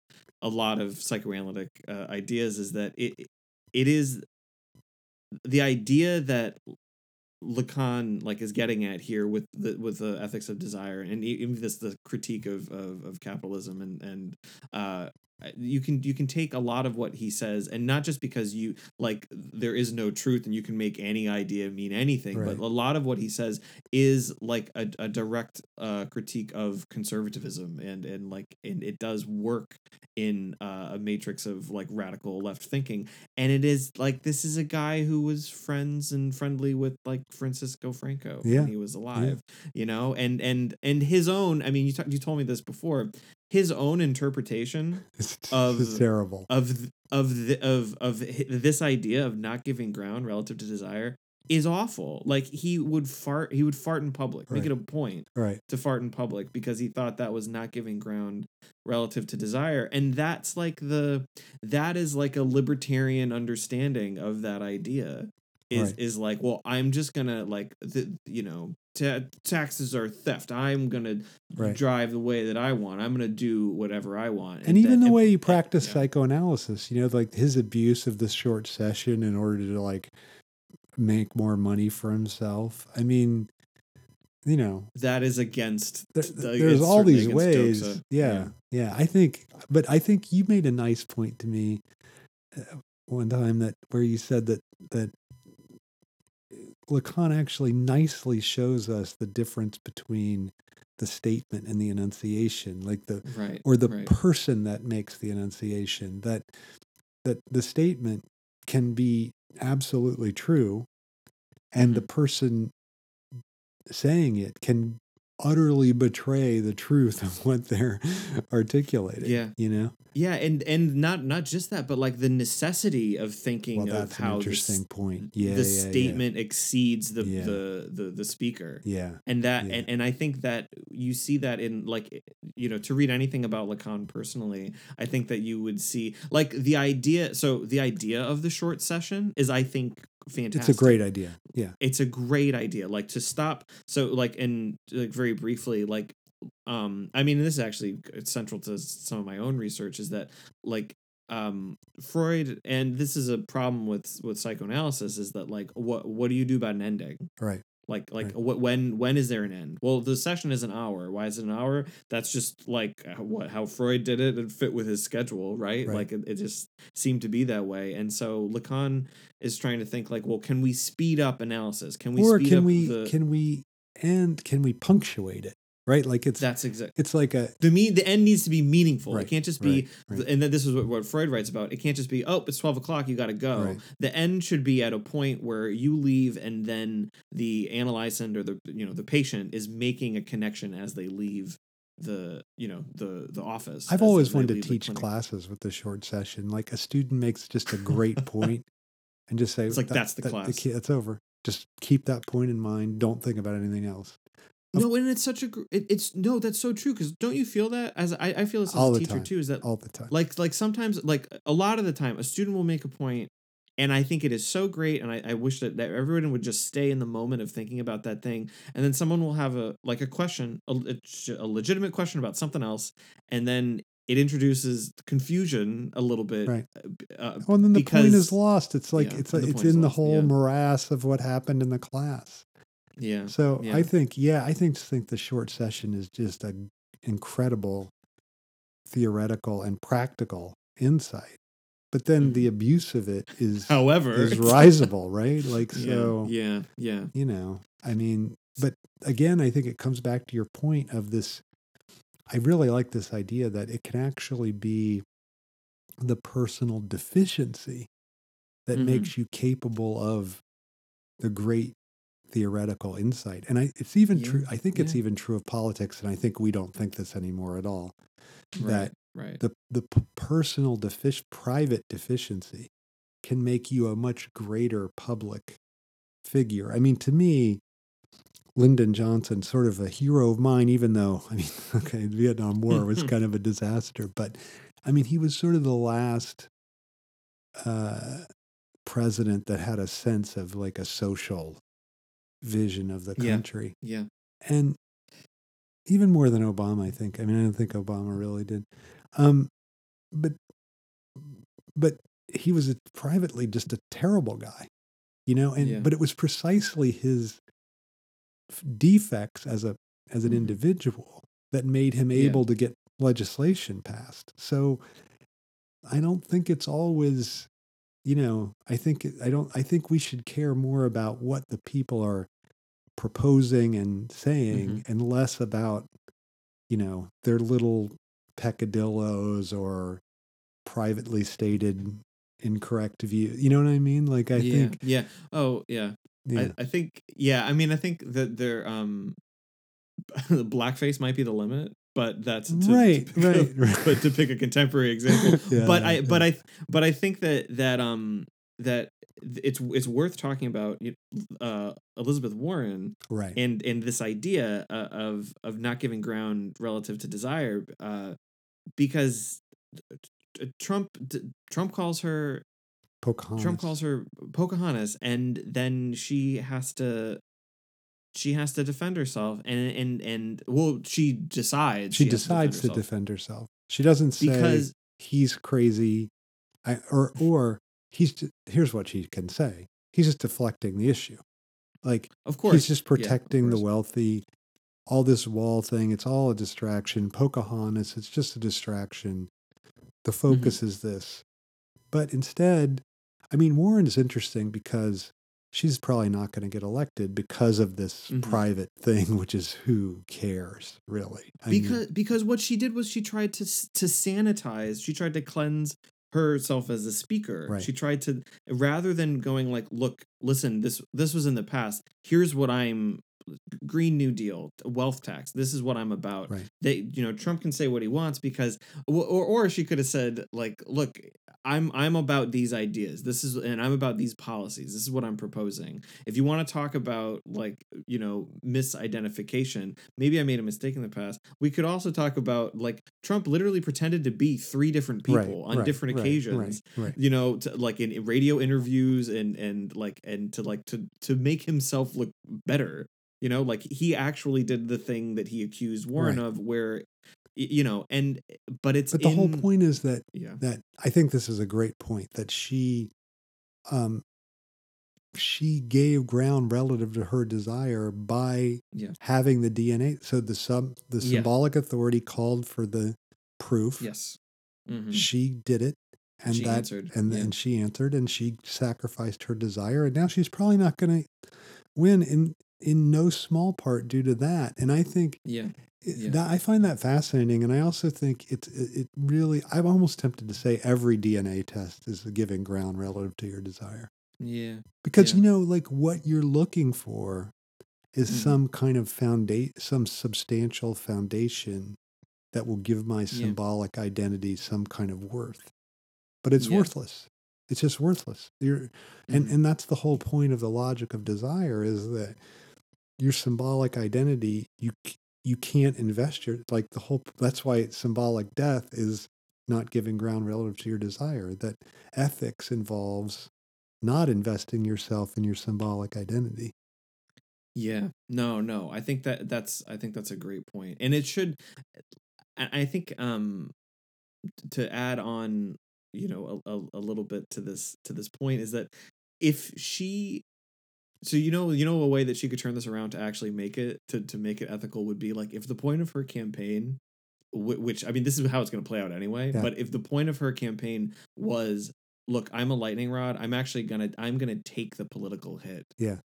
a lot of psychoanalytic uh, ideas. Is that it it is the idea that Lacan like is getting at here with the with the ethics of desire and even this the critique of of, of capitalism and and uh you can you can take a lot of what he says and not just because you like there is no truth and you can make any idea mean anything Right. but a lot of what he says is like a, a direct uh critique of conservatism and and like and it does work in uh, a matrix of like radical left thinking and it is like this is a guy who was friends and friendly with like Francisco Franco Yeah. when he was alive you know and and and his own I mean you t- you told me this before his own interpretation <laughs> it's, Of- it's terrible. of of the, of of this idea of not giving ground relative to desire is awful like he would fart he would fart in public make it a point Right. to fart in public because he thought that was not giving ground relative to desire and that's like the that is like a libertarian understanding of that idea is Right. is like well i'm just gonna like the you know ta- taxes are theft i'm gonna Right. drive the way that i want i'm gonna do whatever i want And even that- the way you practice yeah. psychoanalysis, you know, like his abuse of the short session in order to like make more money for himself. I mean, you know, that is against there, there's all these ways. Doxa. yeah, yeah. I think, but I think you made a nice point to me uh, one time that where you said that that Lacan actually nicely shows us the difference between the statement and the enunciation, like the right or the right. person that makes the enunciation that that the statement can be absolutely true and the mm-hmm. person saying it can utterly betray the truth <laughs> of what they're articulating Yeah. you know yeah and and not not just that but like the necessity of thinking well of how the, interesting s- point yeah the yeah, yeah. statement exceeds the, Yeah. the the the speaker yeah and that Yeah. and, and i think that you see that in like eh, you know to read anything about lacan personally i think that you would see like the idea so the idea of the short session is i think fantastic it's a great idea. Yeah. It's a great idea like to stop so like and like very briefly like um i mean this is actually central to some of my own research is that like um freud and this is a problem with with psychoanalysis is that like what what do you do about an ending? Right like like Right. what when when is there an end? Well the session is an hour. Why is it an hour? That's just like what how freud did it and fit with his schedule right, Right. like it, it just seemed to be that way. And so lacan is trying to think like well can we speed up analysis? Can we or speed can up we the can we and can we punctuate it right like it's that's exactly it's like a the mean the end needs to be meaningful Right, it can't just be right, right. and then this is what, what freud writes about it can't just be oh it's 12 o'clock you got to go the end should be at a point where you leave and then the analysand or the you know the patient is making a connection as they leave the you know the the office I've always wanted to teach classes with the short session. Like a student makes just a great <laughs> point and just say, It's like, "That- that's the that- class." key- That's over. Just keep that point in mind. Don't think about anything else. No and it's such a it, it's no that's so true because don't you feel that as i, I feel this as All a teacher time. too is that All the time. like like sometimes like a lot of the time a student will make a point and i think it is so great and i, I wish that, that everyone would just stay in the moment of thinking about that thing and then someone will have a like a question a, a- legitimate question about something else and then it introduces confusion a little bit Right. uh, well, then the point is lost. It's like yeah, it's it's in the whole yeah. morass of what happened in the class. Yeah So Yeah. I think, yeah, I think think the short session is just a incredible theoretical and practical insight. But then the abuse of it is however is <laughs> risible, right? Like so. yeah yeah you know i mean but again i think it comes back to your point of this i really like this idea that it can actually be the personal deficiency that Mhm. makes you capable of the great theoretical insight and i it's even Yeah, true i think it's even true of politics and i think we don't think this anymore at all right that right the the personal defic- private deficiency can make you a much greater public figure. I mean, to me, Lyndon Johnson, sort of a hero of mine, even though, <laughs> I mean, okay, the Vietnam War was <laughs> kind of a disaster, but I mean, he was sort of the last uh, president that had a sense of like a social vision of the country. Yeah. And even more than Obama, I think. I mean, I don't think Obama really did. Um, but, but he was a, privately just a terrible guy, you know, and, Yeah. but it was precisely his defects as a, as an Mhm. individual that made him Yeah. able to get legislation passed. So I don't think it's always, you know, I think I don't I think we should care more about what the people are proposing and saying and less about, you know, their little peccadillos or privately stated incorrect view. You know what I mean? Like I yeah. think Yeah. Oh, yeah. yeah. I, I think yeah, I mean I think that there um <laughs> blackface might be the limit, but that's to, Right, <laughs> to right, a, right. but to pick a contemporary example. <laughs> Yeah, but yeah, I but. I but I think that that um that it's it's worth talking about uh Elizabeth Warren right. and and this idea uh, of of not giving ground relative to desire uh because Trump Trump calls her Pocahontas. Trump calls her Pocahontas, and then she has to she has to defend herself, and and and well, she decides she, has decides to herself. defend herself. She doesn't say because he's crazy, I, or or he's. Here's what she can say: he's just deflecting the issue. Like of course he's just yeah, protecting the wealthy. All this wall thing, it's all a distraction. Pocahontas, it's just a distraction. The Mm-hmm. focus is this. But instead, I mean, Warren is interesting because she's probably not going to get elected because of this Mhm. private thing, which is who cares, really? I mean, because because what she did was she tried to to sanitize she tried to cleanse herself as a speaker Right. she tried to rather than going like look listen this this was in the past here's what i'm green new deal wealth tax this is what i'm about. Right. they you know trump can say what he wants because or or she could have said like look i'm i'm about these ideas. This is and i'm about these policies. This is what i'm proposing. If you want to talk about like you know misidentification maybe i made a mistake in the past we could also talk about like trump literally pretended to be three different people right, on right, different occasions you know to, like in radio interviews and and like and to like to to make himself look better you know like he actually did the thing that he accused warren Right. of where you know and but it's But the whole point is that yeah that I think this is a great point that she um she gave ground relative to her desire by Yeah. having the DNA. So the sub the Yeah. symbolic authority called for the proof. yes Mhm. She did it. And She that answered, and yeah. and she answered and she sacrificed her desire and now she's probably not gonna win in in no small part due to that. And I think yeah Yeah. that, I find that fascinating, and I also think it's it it really. I'm almost tempted to say every DNA test is a giving ground relative to your desire, yeah because Yeah. you know, like what you're looking for is Mhm. some kind of foundation, some substantial foundation that will give my symbolic identity some kind of worth. But it's Yeah. worthless. It's just worthless. You're, and Mhm. and that's the whole point of the logic of desire is that your symbolic identity you you can't invest your like the whole that's why symbolic death is not giving ground relative to your desire that ethics involves not investing yourself in your symbolic identity Yeah. No, no. I think that that's I think that's a great point. And it should I think um to add on, you know, a, a little bit to this to this point is that if she so you know you know a way that she could turn this around to actually make it to to make it ethical would be like if the point of her campaign wh- which I mean this is how it's going to play out anyway, Yeah. but if the point of her campaign was look, I'm a lightning rod, I'm actually going to I'm going to take the political hit yeah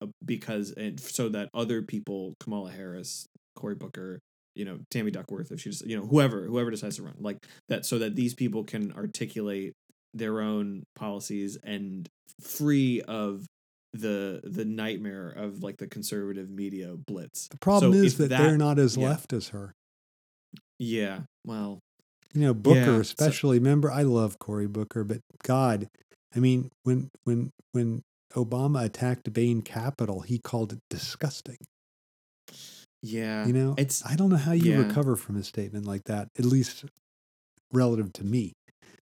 uh, because and so that other people, Kamala Harris, Cory Booker, you know, Tammy Duckworth, if she's, you know, whoever, whoever decides to run, like that, so that these people can articulate their own policies and free of the the nightmare of like the conservative media blitz. the problem So is that, that- they're not as yeah. left as her Yeah, well, you know booker Yeah, so- especially remember i love cory booker but god I mean, when when when Obama attacked Bain Capital, he called it disgusting. Yeah. You know, it's I don't know how you yeah. recover from a statement like that, at least relative to me.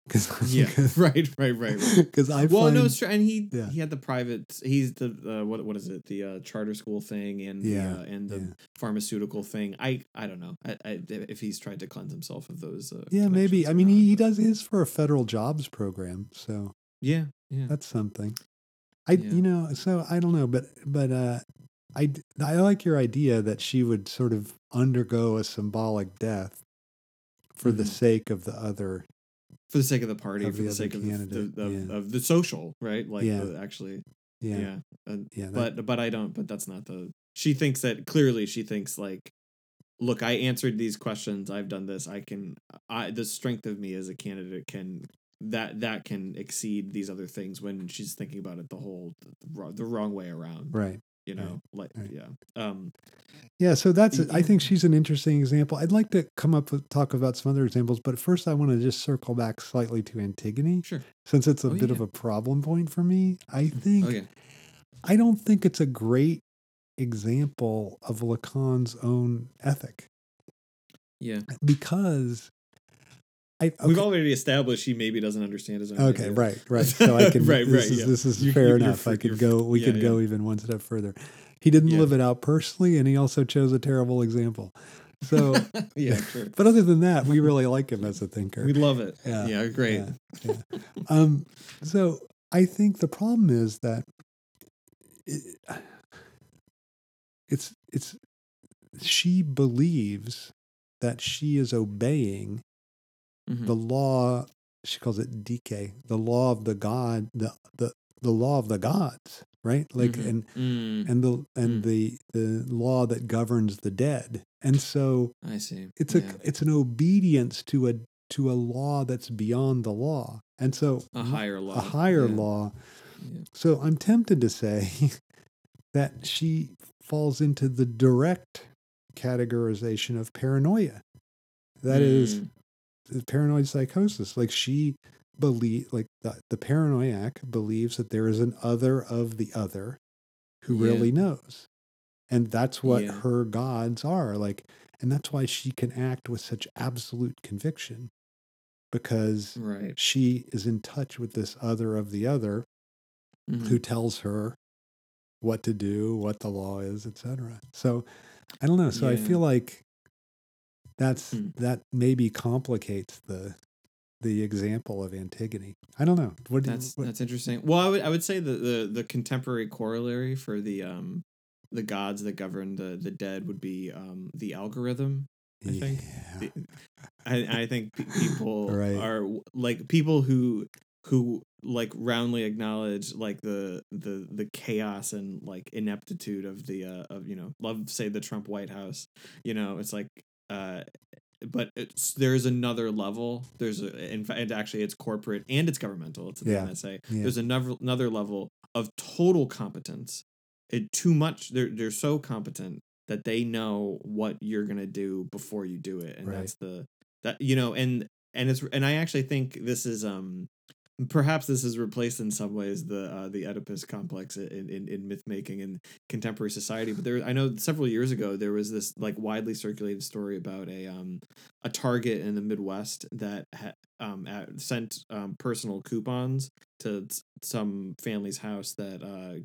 Cause, <laughs> yeah. <laughs> right, right, right, right. Because I well, find, no, it's true. And he Yeah. he had the private. He's the uh, what what is it? The uh, charter school thing and Yeah, the, uh, and the yeah. pharmaceutical thing. I I don't know. I, I, if he's tried to cleanse himself of those. Uh, yeah, maybe. I mean, not, he, he does his for a federal jobs program, so Yeah, yeah. that's something. I you know, so I don't know, but but uh, I I like your idea that she would sort of undergo a symbolic death for the Mhm. sake of the other. For the sake of the party, Of for the the sake of the, the of, yeah. of the social, right? Like Yeah. the, actually, Yeah, yeah. Uh, yeah, that- but but I don't. But that's not the. She thinks that clearly. She thinks like, look, I answered these questions. I've done this. I can. I the strength of me as a candidate can that that can exceed these other things when she's thinking about it the whole the, the wrong way around. right. You know, like right. yeah. Um. Yeah, so that's I think she's an interesting example. I'd like to come up with talk about some other examples, but first I want to just circle back slightly to Antigone Sure. since it's a Oh, bit of a problem point for me. I think Okay. I don't think it's a great example of Lacan's own ethic Yeah. because I We've already established he maybe doesn't understand his own. okay ideas. right right <laughs> so I can Right, this right, is yeah. this is You- fair enough. I could go we yeah, could yeah. go even one step further. He didn't live it out personally, and he also chose a terrible example. So, <laughs> yeah, sure. but other than that, we really like him as a thinker. We love it. Yeah, Yeah, great. Um, so I think the problem is that it, it's it's she believes that she is obeying Mhm. the law. She calls it Dikē, the law of the God, the the the law of the gods, right? Like Mhm. and Mm, and the and Mm. the the law that governs the dead. And so I see. it's yeah. a it's an obedience to a to a law that's beyond the law. And so a higher law. a higher Yeah, law. yeah. So I'm tempted to say <laughs> that she falls into the direct categorization of paranoia. That is Mm, the paranoid psychosis. Like she believe like the, the paranoiac believes that there is an other of the other who Yeah. really knows. And that's what Yeah. her gods are. Like and that's why she can act with such absolute conviction. Because right. she is in touch with this other of the other Mhm. who tells her what to do, what the law is, etc. So I don't know. So I feel like that's Hmm. that maybe complicates the the example of Antigone. I don't know. What do you- That's what- that's interesting. Well, I would I would say the, the the contemporary corollary for the um the gods that govern the the dead would be um the algorithm. I think. Yeah. The- I I think people <laughs> Right. are like people who who like roundly acknowledge like the the the chaos and like ineptitude of the uh of you know love say the Trump White House you know it's like uh but it's there's another level there's a in fact actually it's corporate and it's governmental it's the Yeah. NSA Yeah. there's another another level of total competence it too much they're they're so competent that they know what you're gonna do before you do it and Right. that's the that you know and and it's and i actually think this is um perhaps this has replaced in some ways the uh, the oedipus complex in, in in myth making in contemporary society but there i know several years ago there was this like widely circulated story about a um a target in the midwest that ha- um at, sent um personal coupons to some family's house that uh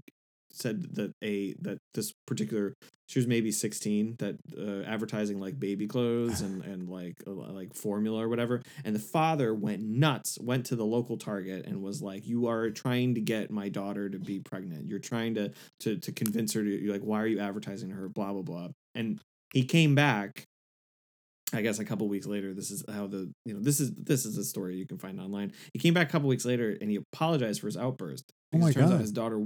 said that a that this particular she was maybe 16 that uh, advertising like baby clothes and <sighs> and like uh, like formula or whatever and the father went nuts went to the local target and was like you are trying to get my daughter to be pregnant you're trying to to to convince her to you're like why are you advertising to her blah blah blah and he came back I guess a couple weeks later, this is how the you know this is this is a story you can find online. He came back a couple weeks later and he apologized for his outburst. Oh my because it turns God. out his daughter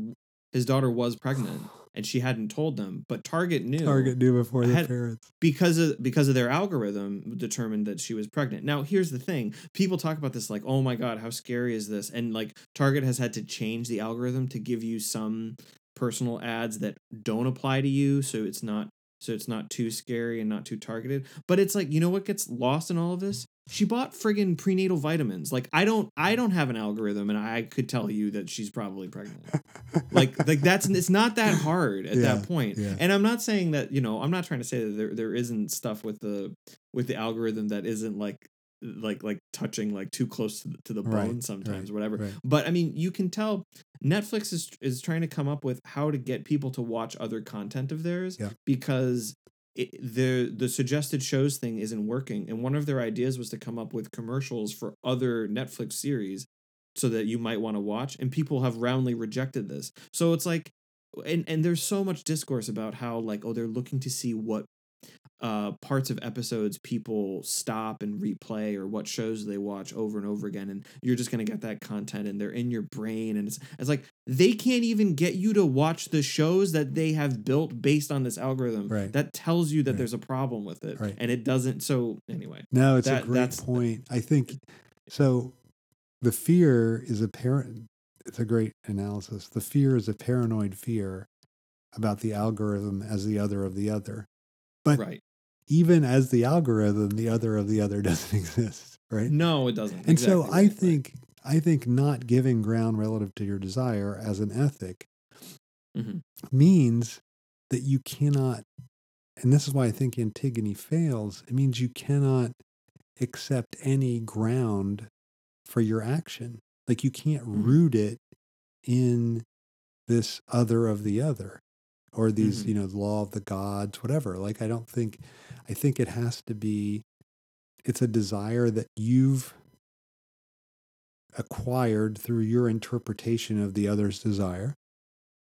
his daughter was pregnant and she hadn't told them, but Target knew Target knew before the had- parents. because of because of their algorithm determined that she was pregnant. Now, here's the thing. People talk about this like, "Oh my god, how scary is this?" And like Target has had to change the algorithm to give you some personal ads that don't apply to you, so it's not so it's not too scary and not too targeted. But it's like, you know what gets lost in all of this? She bought friggin' prenatal vitamins. Like I don't I don't have an algorithm and I could tell you that she's probably pregnant. <laughs> like like that's it's not that hard at Yeah, that point. yeah. And I'm not saying that, you know, I'm not trying to say that there there isn't stuff with the with the algorithm that isn't like like like touching like too close to the, to the bone Right, sometimes right, or whatever. right. But I mean, you can tell Netflix is is trying to come up with how to get people to watch other content of theirs Yeah. because it, the the suggested shows thing isn't working. And one of their ideas was to come up with commercials for other Netflix series so that you might want to watch. And people have roundly rejected this. So it's like, and and there's so much discourse about how like oh they're looking to see what uh parts of episodes people stop and replay or what shows they watch over and over again and you're just going to get that content and they're in your brain and it's it's like they can't even get you to watch the shows that they have built based on this algorithm Right. that tells you that Right. there's a problem with it Right. and it doesn't so anyway No, it's That- a great point. I think so. The fear is a parent. It's a great analysis. The fear is a paranoid fear about the algorithm as the other of the other. But right even as the algorithm, the other of the other <laughs> doesn't exist, right? no it doesn't And so I think I think not giving ground relative to your desire as an ethic Mhm. means that you cannot and this is why I think Antigone fails. It means you cannot accept any ground for your action. Like you can't Mhm. root it in this other of the other or these, Mhm. you know, the law of the gods, whatever. Like I don't think I think it has to be it's a desire that you've acquired through your interpretation of the other's desire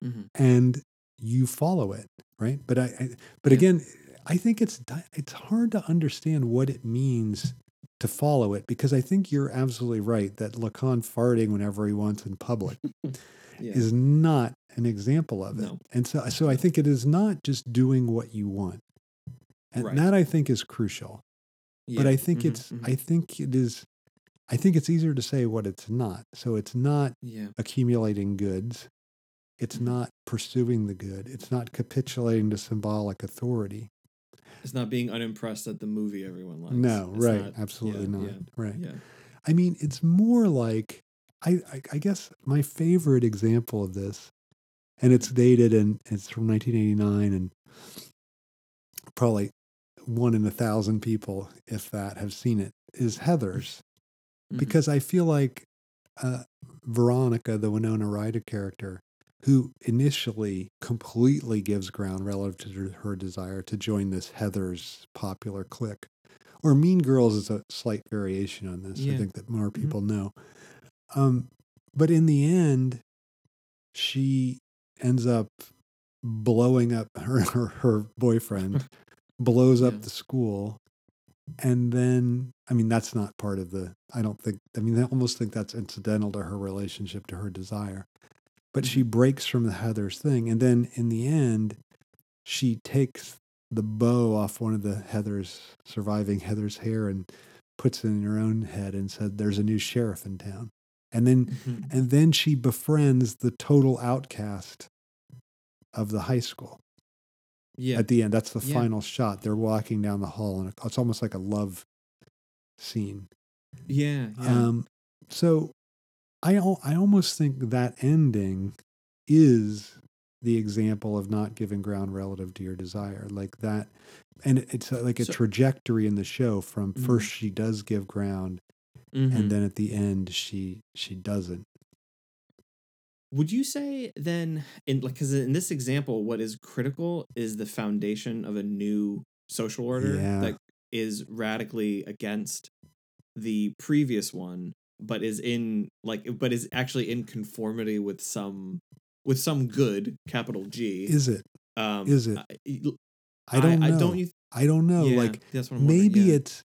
Mhm. and you follow it right but i, I but Yeah. again i think it's it's hard to understand what it means to follow it because i think you're absolutely right that lacan farting whenever he wants in public <laughs> yeah is not an example of it No. and so so i think it is not just doing what you want and Right. that i think is crucial but i think Mhm, it's mhm. i think it is i think it's easier to say what it's not so it's not yeah accumulating goods. It's Mhm. not pursuing the good. It's not capitulating to symbolic authority. it's not being unimpressed at the movie everyone likes no, It's right. not- absolutely yeah, not. yeah, Right. yeah I mean, it's more like I, I, I guess my favorite example of this, and it's dated and it's from 1989, and probably one in a thousand people, if that, have seen it, is Heather's. Mhm. because I feel like uh, Veronica, the Winona Ryder character, who initially completely gives ground relative to her, desire to join this Heather's popular clique, or Mean Girls is a slight variation on this. Yeah. I think that more Mhm. people know. Um, but in the end, she ends up blowing up <laughs> her her, her boyfriend, blows up Yeah. the school, and then I mean that's not part of the. I don't think. I mean I almost think that's incidental to her relationship to her desire, but she mm-hmm. breaks from the Heather's thing, and then in the end, she takes the bow off one of the Heather's surviving Heather's hair and puts it in her own head and said, "There's a new sheriff in town," and then Mhm. and then she befriends the total outcast of the high school yeah at the end. That's the Yeah. final shot. They're walking down the hall, and it's almost like a love scene. yeah yeah Um, so I I almost think that ending is the example of not giving ground relative to your desire, like that, and it's like a So- trajectory in the show from Mhm. first she does give ground, Mhm. and then at the end she she doesn't. Would you say then, in like, because in this example, what is critical is the foundation of a new social order Yeah. that is radically against the previous one, but is in like, but is actually in conformity with some with some good, capital G. Is it? um, is it? I, I don't know. I, don't you? I don't know. yeah, like that's what I'm maybe yeah. it's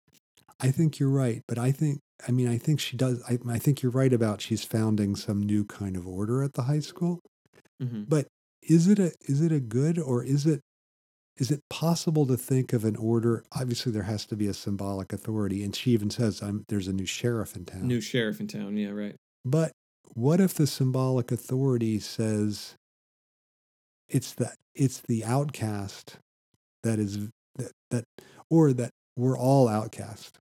i think you're right but i think i mean i think she does I, I think you're right about she's founding some new kind of order at the high school Mhm. but is it a is it a good or is it is it possible to think of an order obviously there has to be a symbolic authority and she even says I'm, there's a new sheriff in town new sheriff in town. Yeah, right. but what if the symbolic authority says it's the it's the outcast that is that that or that we're all outcast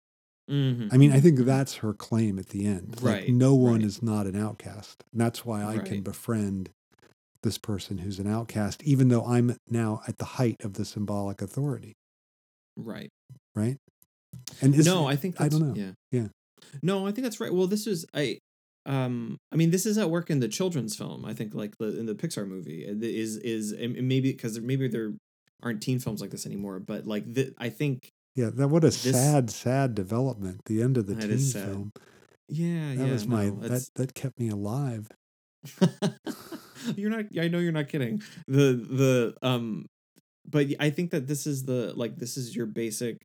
Mhm, I mean, I think that's her claim at the end. Like, Right, no one right. is not an outcast. And that's why I can befriend this person who's an outcast, even though I'm now at the height of the symbolic authority, right. right? And is, no, I think I don't know. Yeah, Yeah. No, I think that's right. Well, this is I. Um, I mean, this is at work in the children's film. I think, like the in the Pixar movie, is is maybe because maybe there aren't teen films like this anymore. But like, the, I think, Yeah, that what a This- sad, sad development. The end of the teen film. yeah, That yeah, was my no, that that kept me alive. <laughs> you're not i know you're not kidding the the um but i think that this is the like this is your basic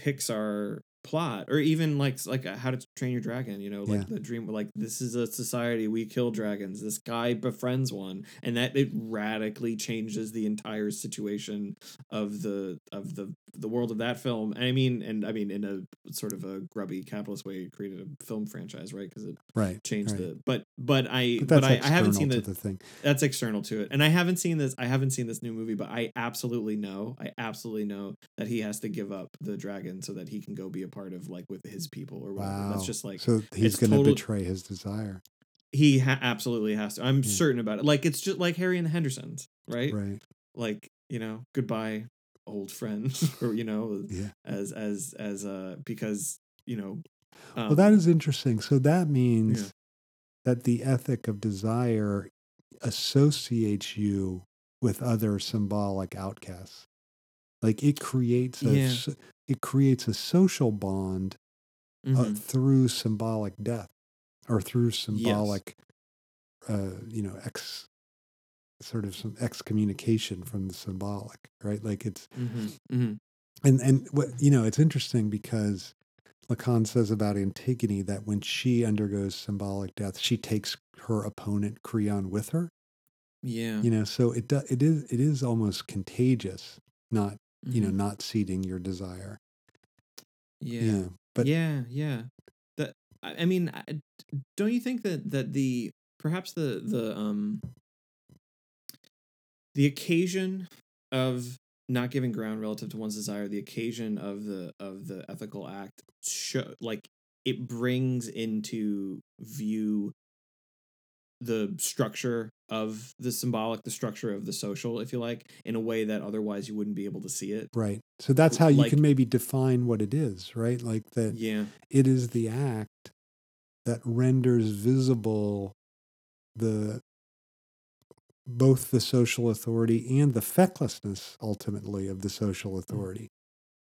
pixar plot or even like like uh, how to train your dragon you know like Yeah. the dream like this is a society we kill dragons this guy befriends one and that it radically changes the entire situation of the of the the world of that film and i mean and i mean in a sort of a grubby capitalist way it created a film franchise right because it Right. changed right. the but but i But but, I, I haven't seen the, the thing. that's external to it and i haven't seen this i haven't seen this new movie but i absolutely know i absolutely know that he has to give up the dragon so that he can go be a part of like with his people or whatever Wow. that's just like so he's going to total- betray his desire. he ha- absolutely has to i'm certain about it like it's just like harry and the hendersons right, Right. like you know goodbye old friends <laughs> or you know Yeah. as as as uh because you know um, well, that is interesting. So that means Yeah. that the ethic of desire associates you with other symbolic outcasts. Like it creates a Yeah. It creates a social bond uh, mhm. through symbolic death or through symbolic uh, you know ex sort of some excommunication from the symbolic right like it's Mhm. Mhm. and and what you know it's interesting because lacan says about antigone that when she undergoes symbolic death she takes her opponent creon with her yeah you know so it do, it is it is almost contagious not you know Mhm. not ceding your desire yeah yeah. but- yeah yeah that I, I mean don't you think that that the perhaps the the um the occasion of not giving ground relative to one's desire the occasion of the of the ethical act show like it brings into view the structure of the symbolic the structure of the social if you like in a way that otherwise you wouldn't be able to see it. Right. So that's how you Like- can maybe define what it is right? Like that yeah. it is the act that renders visible the both the social authority and the fecklessness ultimately of the social mm. authority.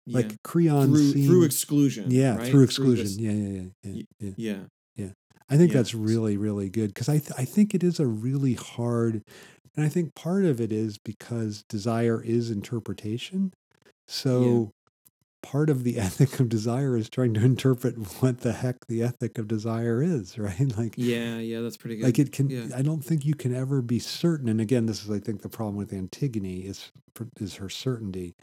Yeah. like creon through through exclusion yeah right? through exclusion this- yeah yeah yeah yeah, yeah. Yeah i think yeah. that's really really good because I, th- I think it is a really hard and i think part of it is because desire is interpretation so part of the <laughs> ethic of desire is trying to interpret what the heck the ethic of desire is <laughs> right? Like yeah yeah that's pretty good. like it can yeah. I don't think you can ever be certain and again this is i think the problem with antigone is is her certainty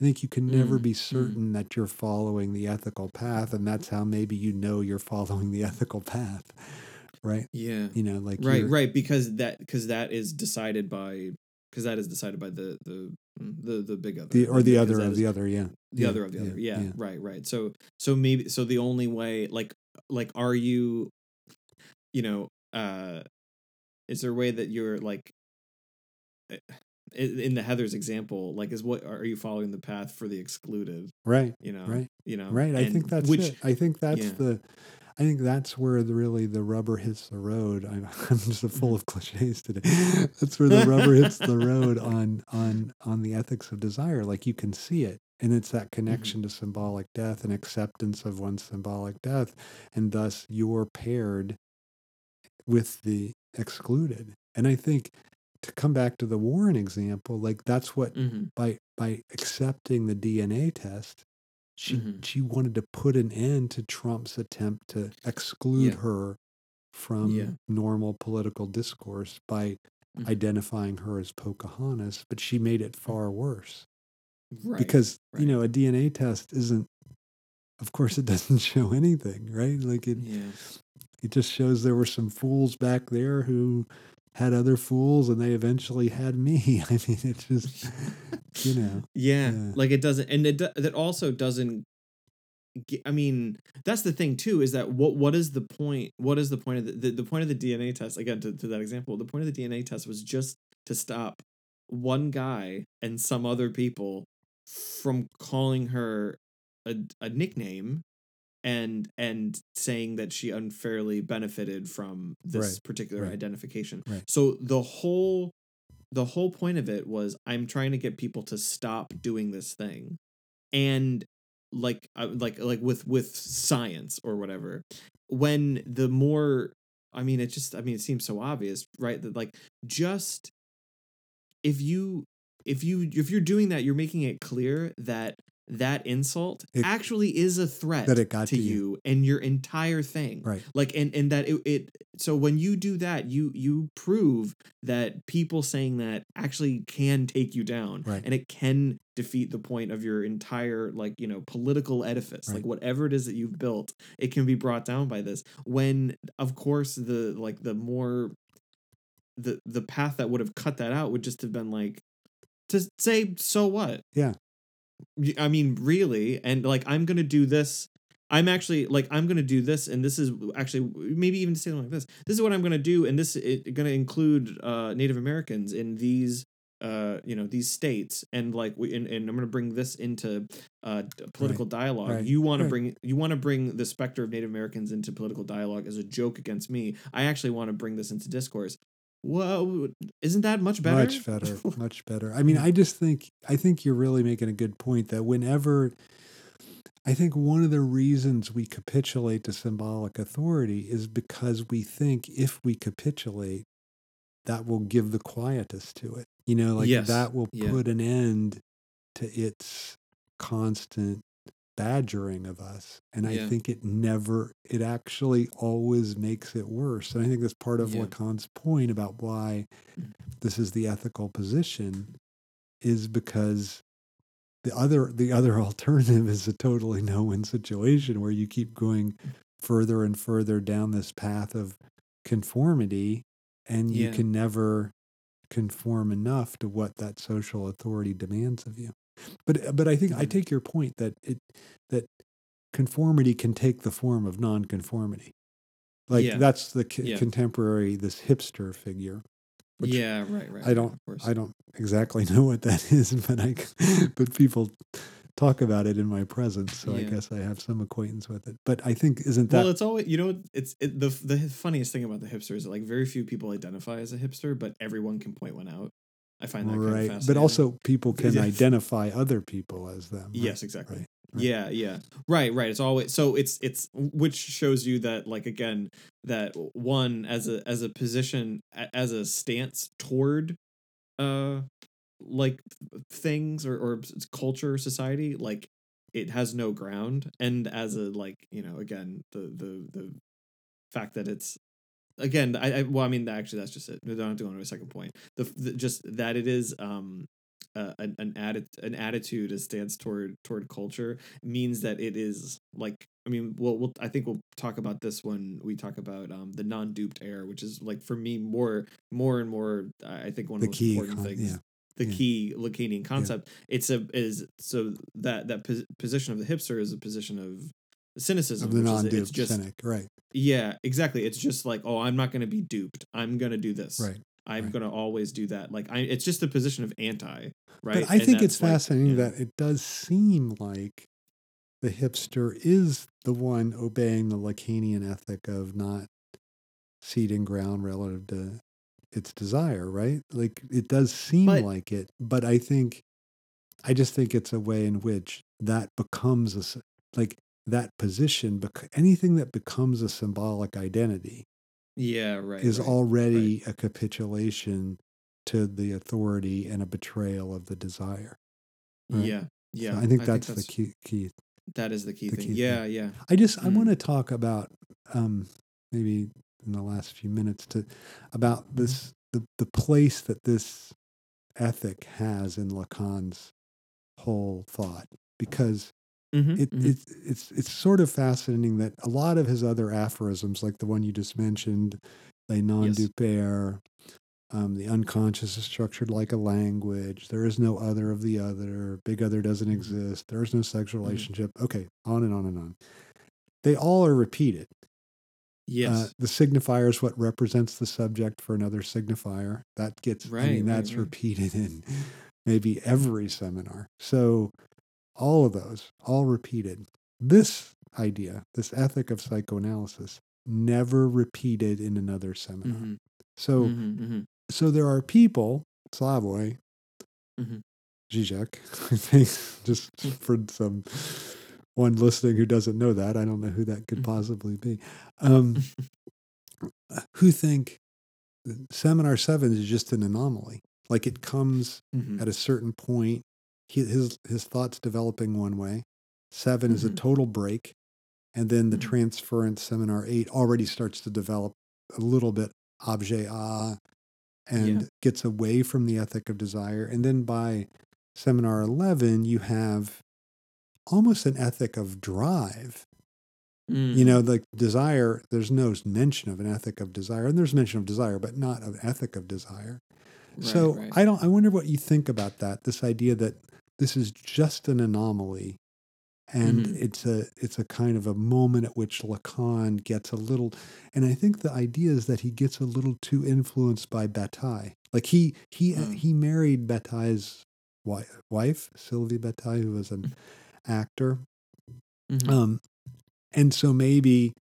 i think you can never Mm, be mm. certain that you're following the ethical path and that's how maybe you know you're following the ethical path right yeah you know like right right because that because that is decided by because that is decided by the the mm, the the big other the or the other of is- the other yeah the Yeah, other of the yeah, other yeah, yeah. right right so so maybe so the only way like like are you you know uh is there a way that you're like eh, in in the heather's example like is what are you following the path for the excluded right you know Right. you know right i think that's which it i think that's yeah. the i think that's where the really the rubber hits the road i'm, <laughs> I'm just Mm-hmm. full of cliches today that's where the rubber hits the road on on on the ethics of desire like you can see it and it's that Mm-hmm. connection to symbolic death and acceptance of one's symbolic death and thus you're paired with the excluded and i think to come back to the warren example like that's what Mhm. by by accepting the DNA test, she Mhm. she wanted to put an end to Trump's attempt to exclude Yeah. her from Yeah. normal political discourse by Mhm. identifying her as Pocahontas, but she made it far worse right because you know a DNA test isn't. Of course, it <laughs> doesn't show anything, right? Like it, yeah it just shows there were some fools back there who had other fools, and they eventually had me. <laughs> I mean, it just, you know, yeah, Yeah. like it doesn't and it that also doesn't I mean, that's the thing too. Is that what? What is the point? What is the point of the the, the point of the DNA test? Again, to, to that example, the point of the DNA test was just to stop one guy and some other people from calling her a, a nickname and and saying that she unfairly benefited from this Right, particular right, identification. right. So the whole the whole point of it was I'm trying to get people to stop doing this thing. And like uh, like like with with science or whatever when the more I mean it just I mean it seems so obvious, right? That like just if you if you if you're doing that, you're making it clear that that insult It- actually is a threat That it got to to you. you. and your entire thing Right. like and and that it, it so when you do that you you prove that people saying that actually can take you down Right. and it can defeat the point of your entire like you know political edifice like whatever it is that you've built it can be brought down by this when of course the like the more the the path that would have cut that out would just have been like to say so what Yeah. I mean really and like i'm gonna do this i'm actually like i'm gonna do this and this is actually maybe even to say something like this this is what i'm gonna do and this is gonna include uh native americans in these uh you know these states and like we and, and i'm gonna bring this into uh political dialogue. right, you want to bring you want to bring the specter of native americans into political dialogue as a joke against me i actually want to bring this into discourse well isn't that much better Much better. <laughs> much better. I mean, I just think I think you're really making a good point that whenever I think one of the reasons we capitulate to symbolic authority is because we think if we capitulate, that will give the quietus to it. You know, like Yes. that will Yeah. put an end to its constant badgering of us. And I Yeah. think it never, it actually always makes it worse. And I think that's part of Yeah. Lacan's point about why mm-hmm. this is the ethical position is because the other the other <laughs> alternative is a totally no-win situation where you keep going further and further down this path of conformity and you Yeah. can never conform enough to what that social authority demands of you but uh, but i think i mm-hmm. take your point that it that conformity can take the form of nonconformity like Yeah. that's the c- Yeah. contemporary this hipster figure yeah right right I don't- course. I don't exactly <laughs> know what that is, but I but people talk about it in my presence, so I guess I have some acquaintance with it. But I think isn't that well, it's always you know it's it, the the funniest thing about the hipster is that like very few people identify as a hipster, but everyone can point one out. I find that kind of right? fascinating. But also, people can Yeah. identify other people as them. right? yes, exactly. right, right. Yeah, yeah, right, right. It's always so it's it's which shows you that like again that one as a as a position as a stance toward uh like things or or culture society like it has no ground and as a like you know again the the the fact that it's again I, I well I mean actually that's just it. I don't have to go into a second point. The, the just that it is um uh, an an atti- an attitude a stance toward toward culture means that it is like I mean we'll, we'll I think we'll talk about this when we talk about um the non duped air which is like for me more more and more I think one The of the most key important con- things yeah, the yeah. key Lacanian concept it's a is so that that pos- position of the hipster is a position of cynicism of the which is just cynic, right? yeah, exactly. It's just like, oh, I'm not going to be duped. I'm going to do this. Right. I'm right. going to always do that. Like, I, it's just a position of anti, right? But I And think it's like, fascinating yeah. that it does seem like the hipster is the one obeying the Lacanian ethic of not ceding ground relative to its desire, right? Like it does seem But- like it, but I think, I just think it's a way in which that becomes a like that position, bec- anything that becomes a symbolic identity yeah, right. is right. already a capitulation to the authority and a betrayal of the desire. right. Yeah, So yeah. I think that's, the key. Key. That is the key the thing. key yeah, yeah. I just I Mm. want to talk about um, maybe in the last few minutes to about Mm-hmm. this the the place that this ethic has in Lacan's whole thought because Mm-hmm, it, it's it's it's sort of fascinating that a lot of his other aphorisms, like the one you just mentioned, "Les non Yes. du père," um, the unconscious is structured like a language. There is no other of the other. Big other doesn't exist. There is no sexual Mhm. relationship. Okay, on and on and on. They all are repeated. Yes. Uh, the signifier is what represents the subject for another signifier. That gets, I Right, mean, right, that's right. repeated in maybe every seminar. So all of those, all repeated. This idea, this ethic of psychoanalysis, never repeated in another seminar. Mhm, So, mhm, mhm. so there are people, Slavoj, Mhm. Zizek, <laughs> I think, just for some one listening who doesn't know that, I don't know who that could Mhm. possibly be, um, who think seminar seven is just an anomaly. Like it comes Mhm. at a certain point, he, his his thoughts developing one way. 7 is a Mhm. total break, and then the Mhm. transference seminar eight already starts to develop a little bit objet ah, and Yeah. gets away from the ethic of desire. And then by seminar eleven, you have almost an ethic of drive. You Mm. know, like desire. There's no mention of an ethic of desire, and there's mention of desire, but not of ethic of desire. Right, so right. I don't. I wonder what you think about that. This idea that this is just an anomaly, and Mhm. it's a it's a kind of a moment at which Lacan gets a little. And I think the idea is that he gets a little too influenced by Bataille. Like he he Mm. he married Bataille's wife, wife Sylvie Bataille, who was an actor. Mhm. Um, and so maybe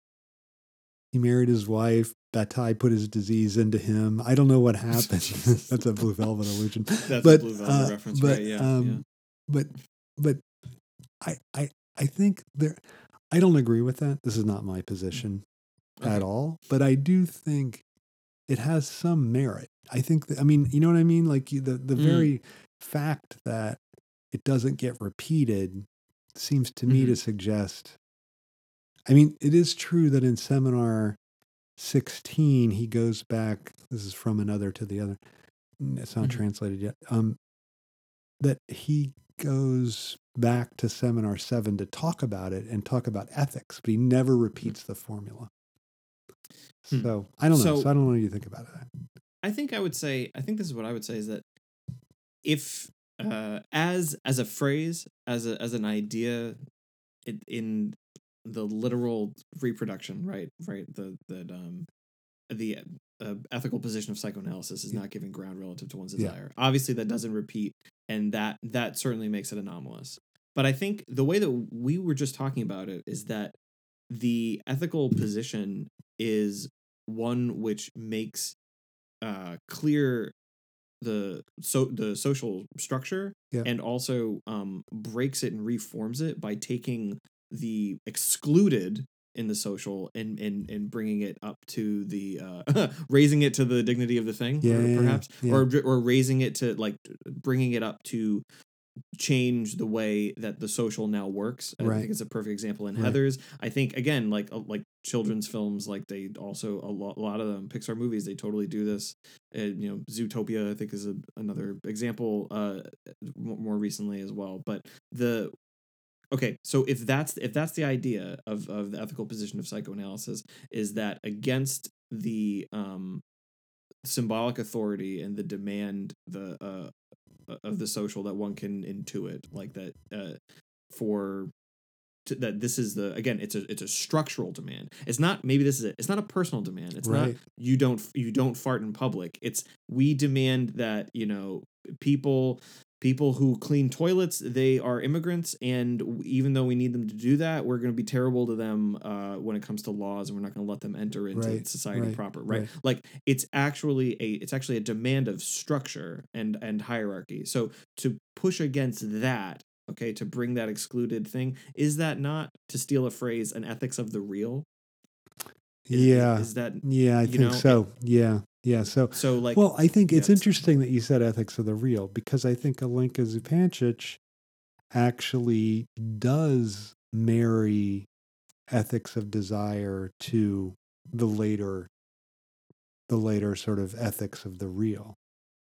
he married his wife. Bataille put his disease into him. I don't know what happened. <laughs> That's a Blue Velvet illusion. <laughs> That's but, a Blue Velvet uh, reference, but, right? Yeah, um, yeah. But but I I I think there. I don't agree with that. This is not my position at all. But I do think it has some merit. I think that, I mean, you know what I mean? Like the the Mm. very fact that it doesn't get repeated seems to me to Mhm. suggest. I mean, it is true that in seminar 16 he goes back this is from another to the other. It's not Mhm. translated yet. Um that he goes back to seminar 7 to talk about it and talk about ethics, but he never repeats the formula. Hmm. So, I don't know. So- So, I don't know what you think about that. I think I would say I think this is what I would say is that if uh as as a phrase as a as an idea in, in the literal reproduction right right the that um the uh, ethical position of psychoanalysis is Yeah. not giving ground relative to one's Yeah. desire obviously that doesn't repeat and that that certainly makes it anomalous but i think the way that we were just talking about it is that the ethical position is one which makes uh clear the so the social structure Yeah. and also um breaks it and reforms it by taking the excluded in the social and and and bringing it up to the uh <laughs> raising it to the dignity of the thing Yeah, or yeah, yeah, perhaps yeah. or or raising it to like bringing it up to change the way that the social now works i Right. think it's a perfect example in Right. heathers i think again like uh, like children's films like they also a lot, a lot of them pixar movies they totally do this and you know zootopia i think is a, another example uh more recently as well but the okay so if that's if that's the idea of of the ethical position of psychoanalysis is that against the um symbolic authority and the demand the uh of the social that one can intuit like that uh for to, that this is the again it's a it's a structural demand. It's not maybe this is it. It's not a personal demand. It's not you don't you don't fart in public. It's we demand that you know people people who clean toilets they are immigrants and even though we need them to do that we're going to be terrible to them uh, when it comes to laws and we're not going to let them enter into Right, society right, proper right? right. like it's actually a it's actually a demand of structure and and hierarchy so to push against that okay to bring that excluded thing is that not to steal a phrase an ethics of the real is, yeah. is that yeah, I think know, so. Yeah. Yeah. So, so like well, I think it's yeah, it's- interesting that you said ethics of the real because I think Alenka Zupancic actually does marry ethics of desire to the later the later sort of ethics of the real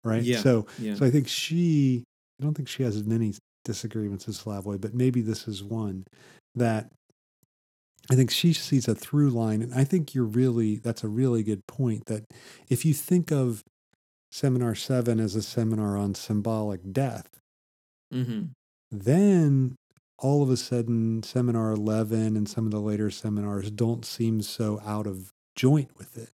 right Yeah, so yeah so i think she i don't think she has as many disagreements as slavoj but maybe this is one that i think she sees a through line and i think you're really that's a really good point that if you think of seminar seven as a seminar on symbolic death. Mm-hmm. Then all of a sudden, seminar 11 and some of the later seminars don't seem so out of joint with it,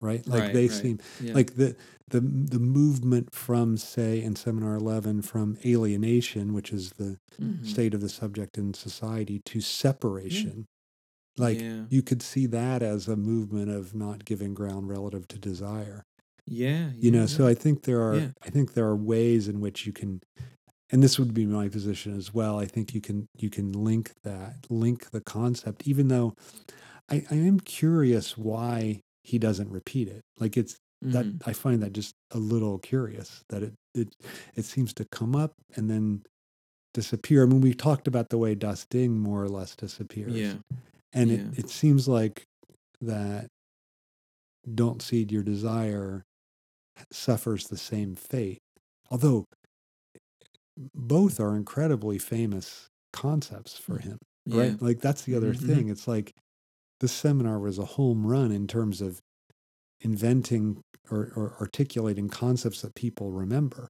right? Like Right, they right. seem Yeah. like the the the movement from say in seminar 11 from alienation which is the Mhm. state of the subject in society to separation like yeah. you could see that as a movement of not giving ground relative to desire Yeah. you know yeah, so i think there are i think there are ways in which you can and this would be my position as well i think you can you can link that link the concept even though i, I am curious why he doesn't repeat it like it's that Mhm. i find that just a little curious that it it it seems to come up and then disappear i mean we talked about the way das Ding more or less disappears yeah. And Yeah. it, it seems like that don't cede your desire suffers the same fate. Although both are incredibly famous concepts for him, Yeah. right? Like that's the other Mhm, mhm. thing. It's like this seminar was a home run in terms of inventing or, or articulating concepts that people remember.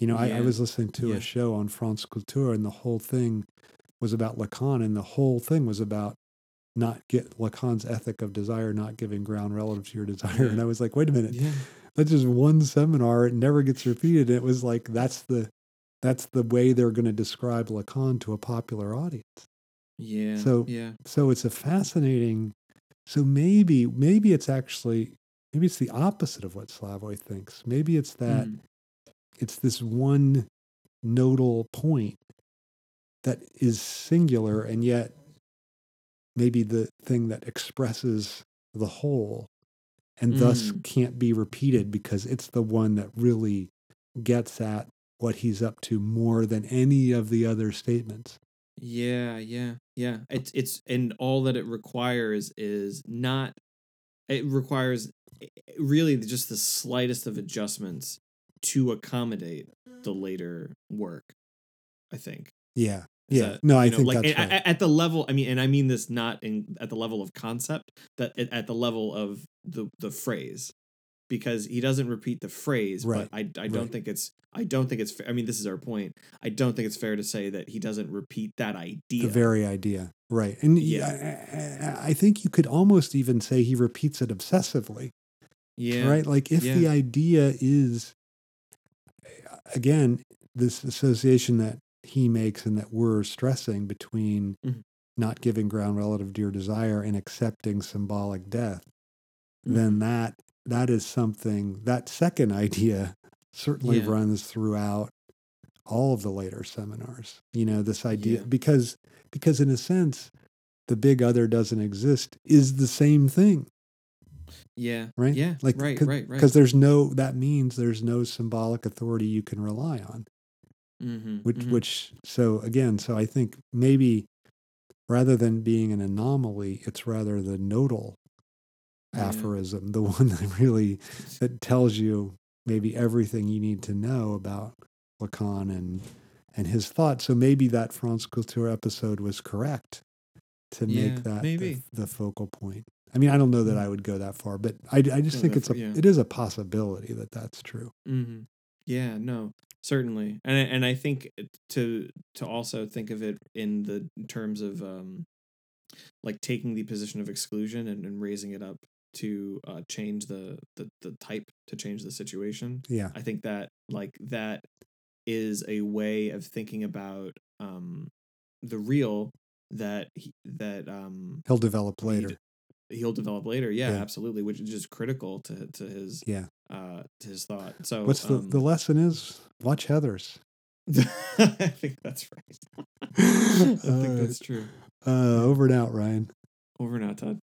You know, I, I was listening to Yeah. a show on France Culture and the whole thing was about Lacan and the whole thing was about not get Lacan's ethic of desire, not giving ground relative to your desire. And I was like, wait a minute, Yeah. that's just one seminar. It never gets repeated. And It was like that's the that's the way they're going to describe Lacan to a popular audience. Yeah. So- yeah. So it's a fascinating. So maybe maybe it's actually maybe it's the opposite of what Slavoj thinks. Maybe it's that Mhm. it's this one nodal point that is singular and yet maybe the thing that expresses the whole and thus Mm. can't be repeated because it's the one that really gets at what he's up to more than any of the other statements. Yeah, yeah, yeah. It's it's and all that it requires is not. It requires eh, really just the slightest of adjustments to accommodate the later work. I think. Yeah. Is yeah. that- no, I know, think like that's right. at the level. I mean, and I mean this not in at the level of concept, that at- the level of the the phrase, because he doesn't repeat the phrase. Right, But I I don't right. think it's I don't think it's. Fair. I mean, this is our point. I don't think it's fair to say that he doesn't repeat that idea. the very idea. Right. And Yeah. yeah. I, I think you could almost even say he repeats it obsessively. yeah. right? Like if the idea is, again, this association that he makes and that we're stressing between Mhm. not giving ground relative to your desire and accepting symbolic death, Mm-hmm. then that that is something that second <laughs> idea certainly Yeah. runs throughout all of the later seminars. You know, this idea Yeah. because because in a sense, the big other doesn't exist is the same thing Yeah. right? Yeah. Like, right. cause, right. Right. Because there's no, that means there's no symbolic authority you can rely on. Mhm, Which, mhm. which, so again, so I think maybe rather than being an anomaly, it's rather the nodal Yeah. aphorism, the <laughs> one that really that tells you maybe everything you need to know about Lacan and and his thought. So maybe that France Culture episode was correct to Yeah, make that. The, the focal point. I mean, I don't know that I would go that far, but I, I just Go think it's far, a yeah. it is a possibility that that's true. hmm Yeah, no, certainly, and I- and I think to to also think of it in the terms of um, like taking the position of exclusion and, and raising it up to uh, change the, the the type to change the situation. Yeah, I think that like that is a way of thinking about um, the real that he, that um, he'll develop later. He'll develop later. Yeah, Yeah. absolutely, which is just critical to to his Yeah. Uh his thought. So What's the um, the lesson is? Watch Heathers. <laughs> I think that's right. <laughs> I think Uh, that's true. Uh, over and out, Ryan. Over and out, Todd.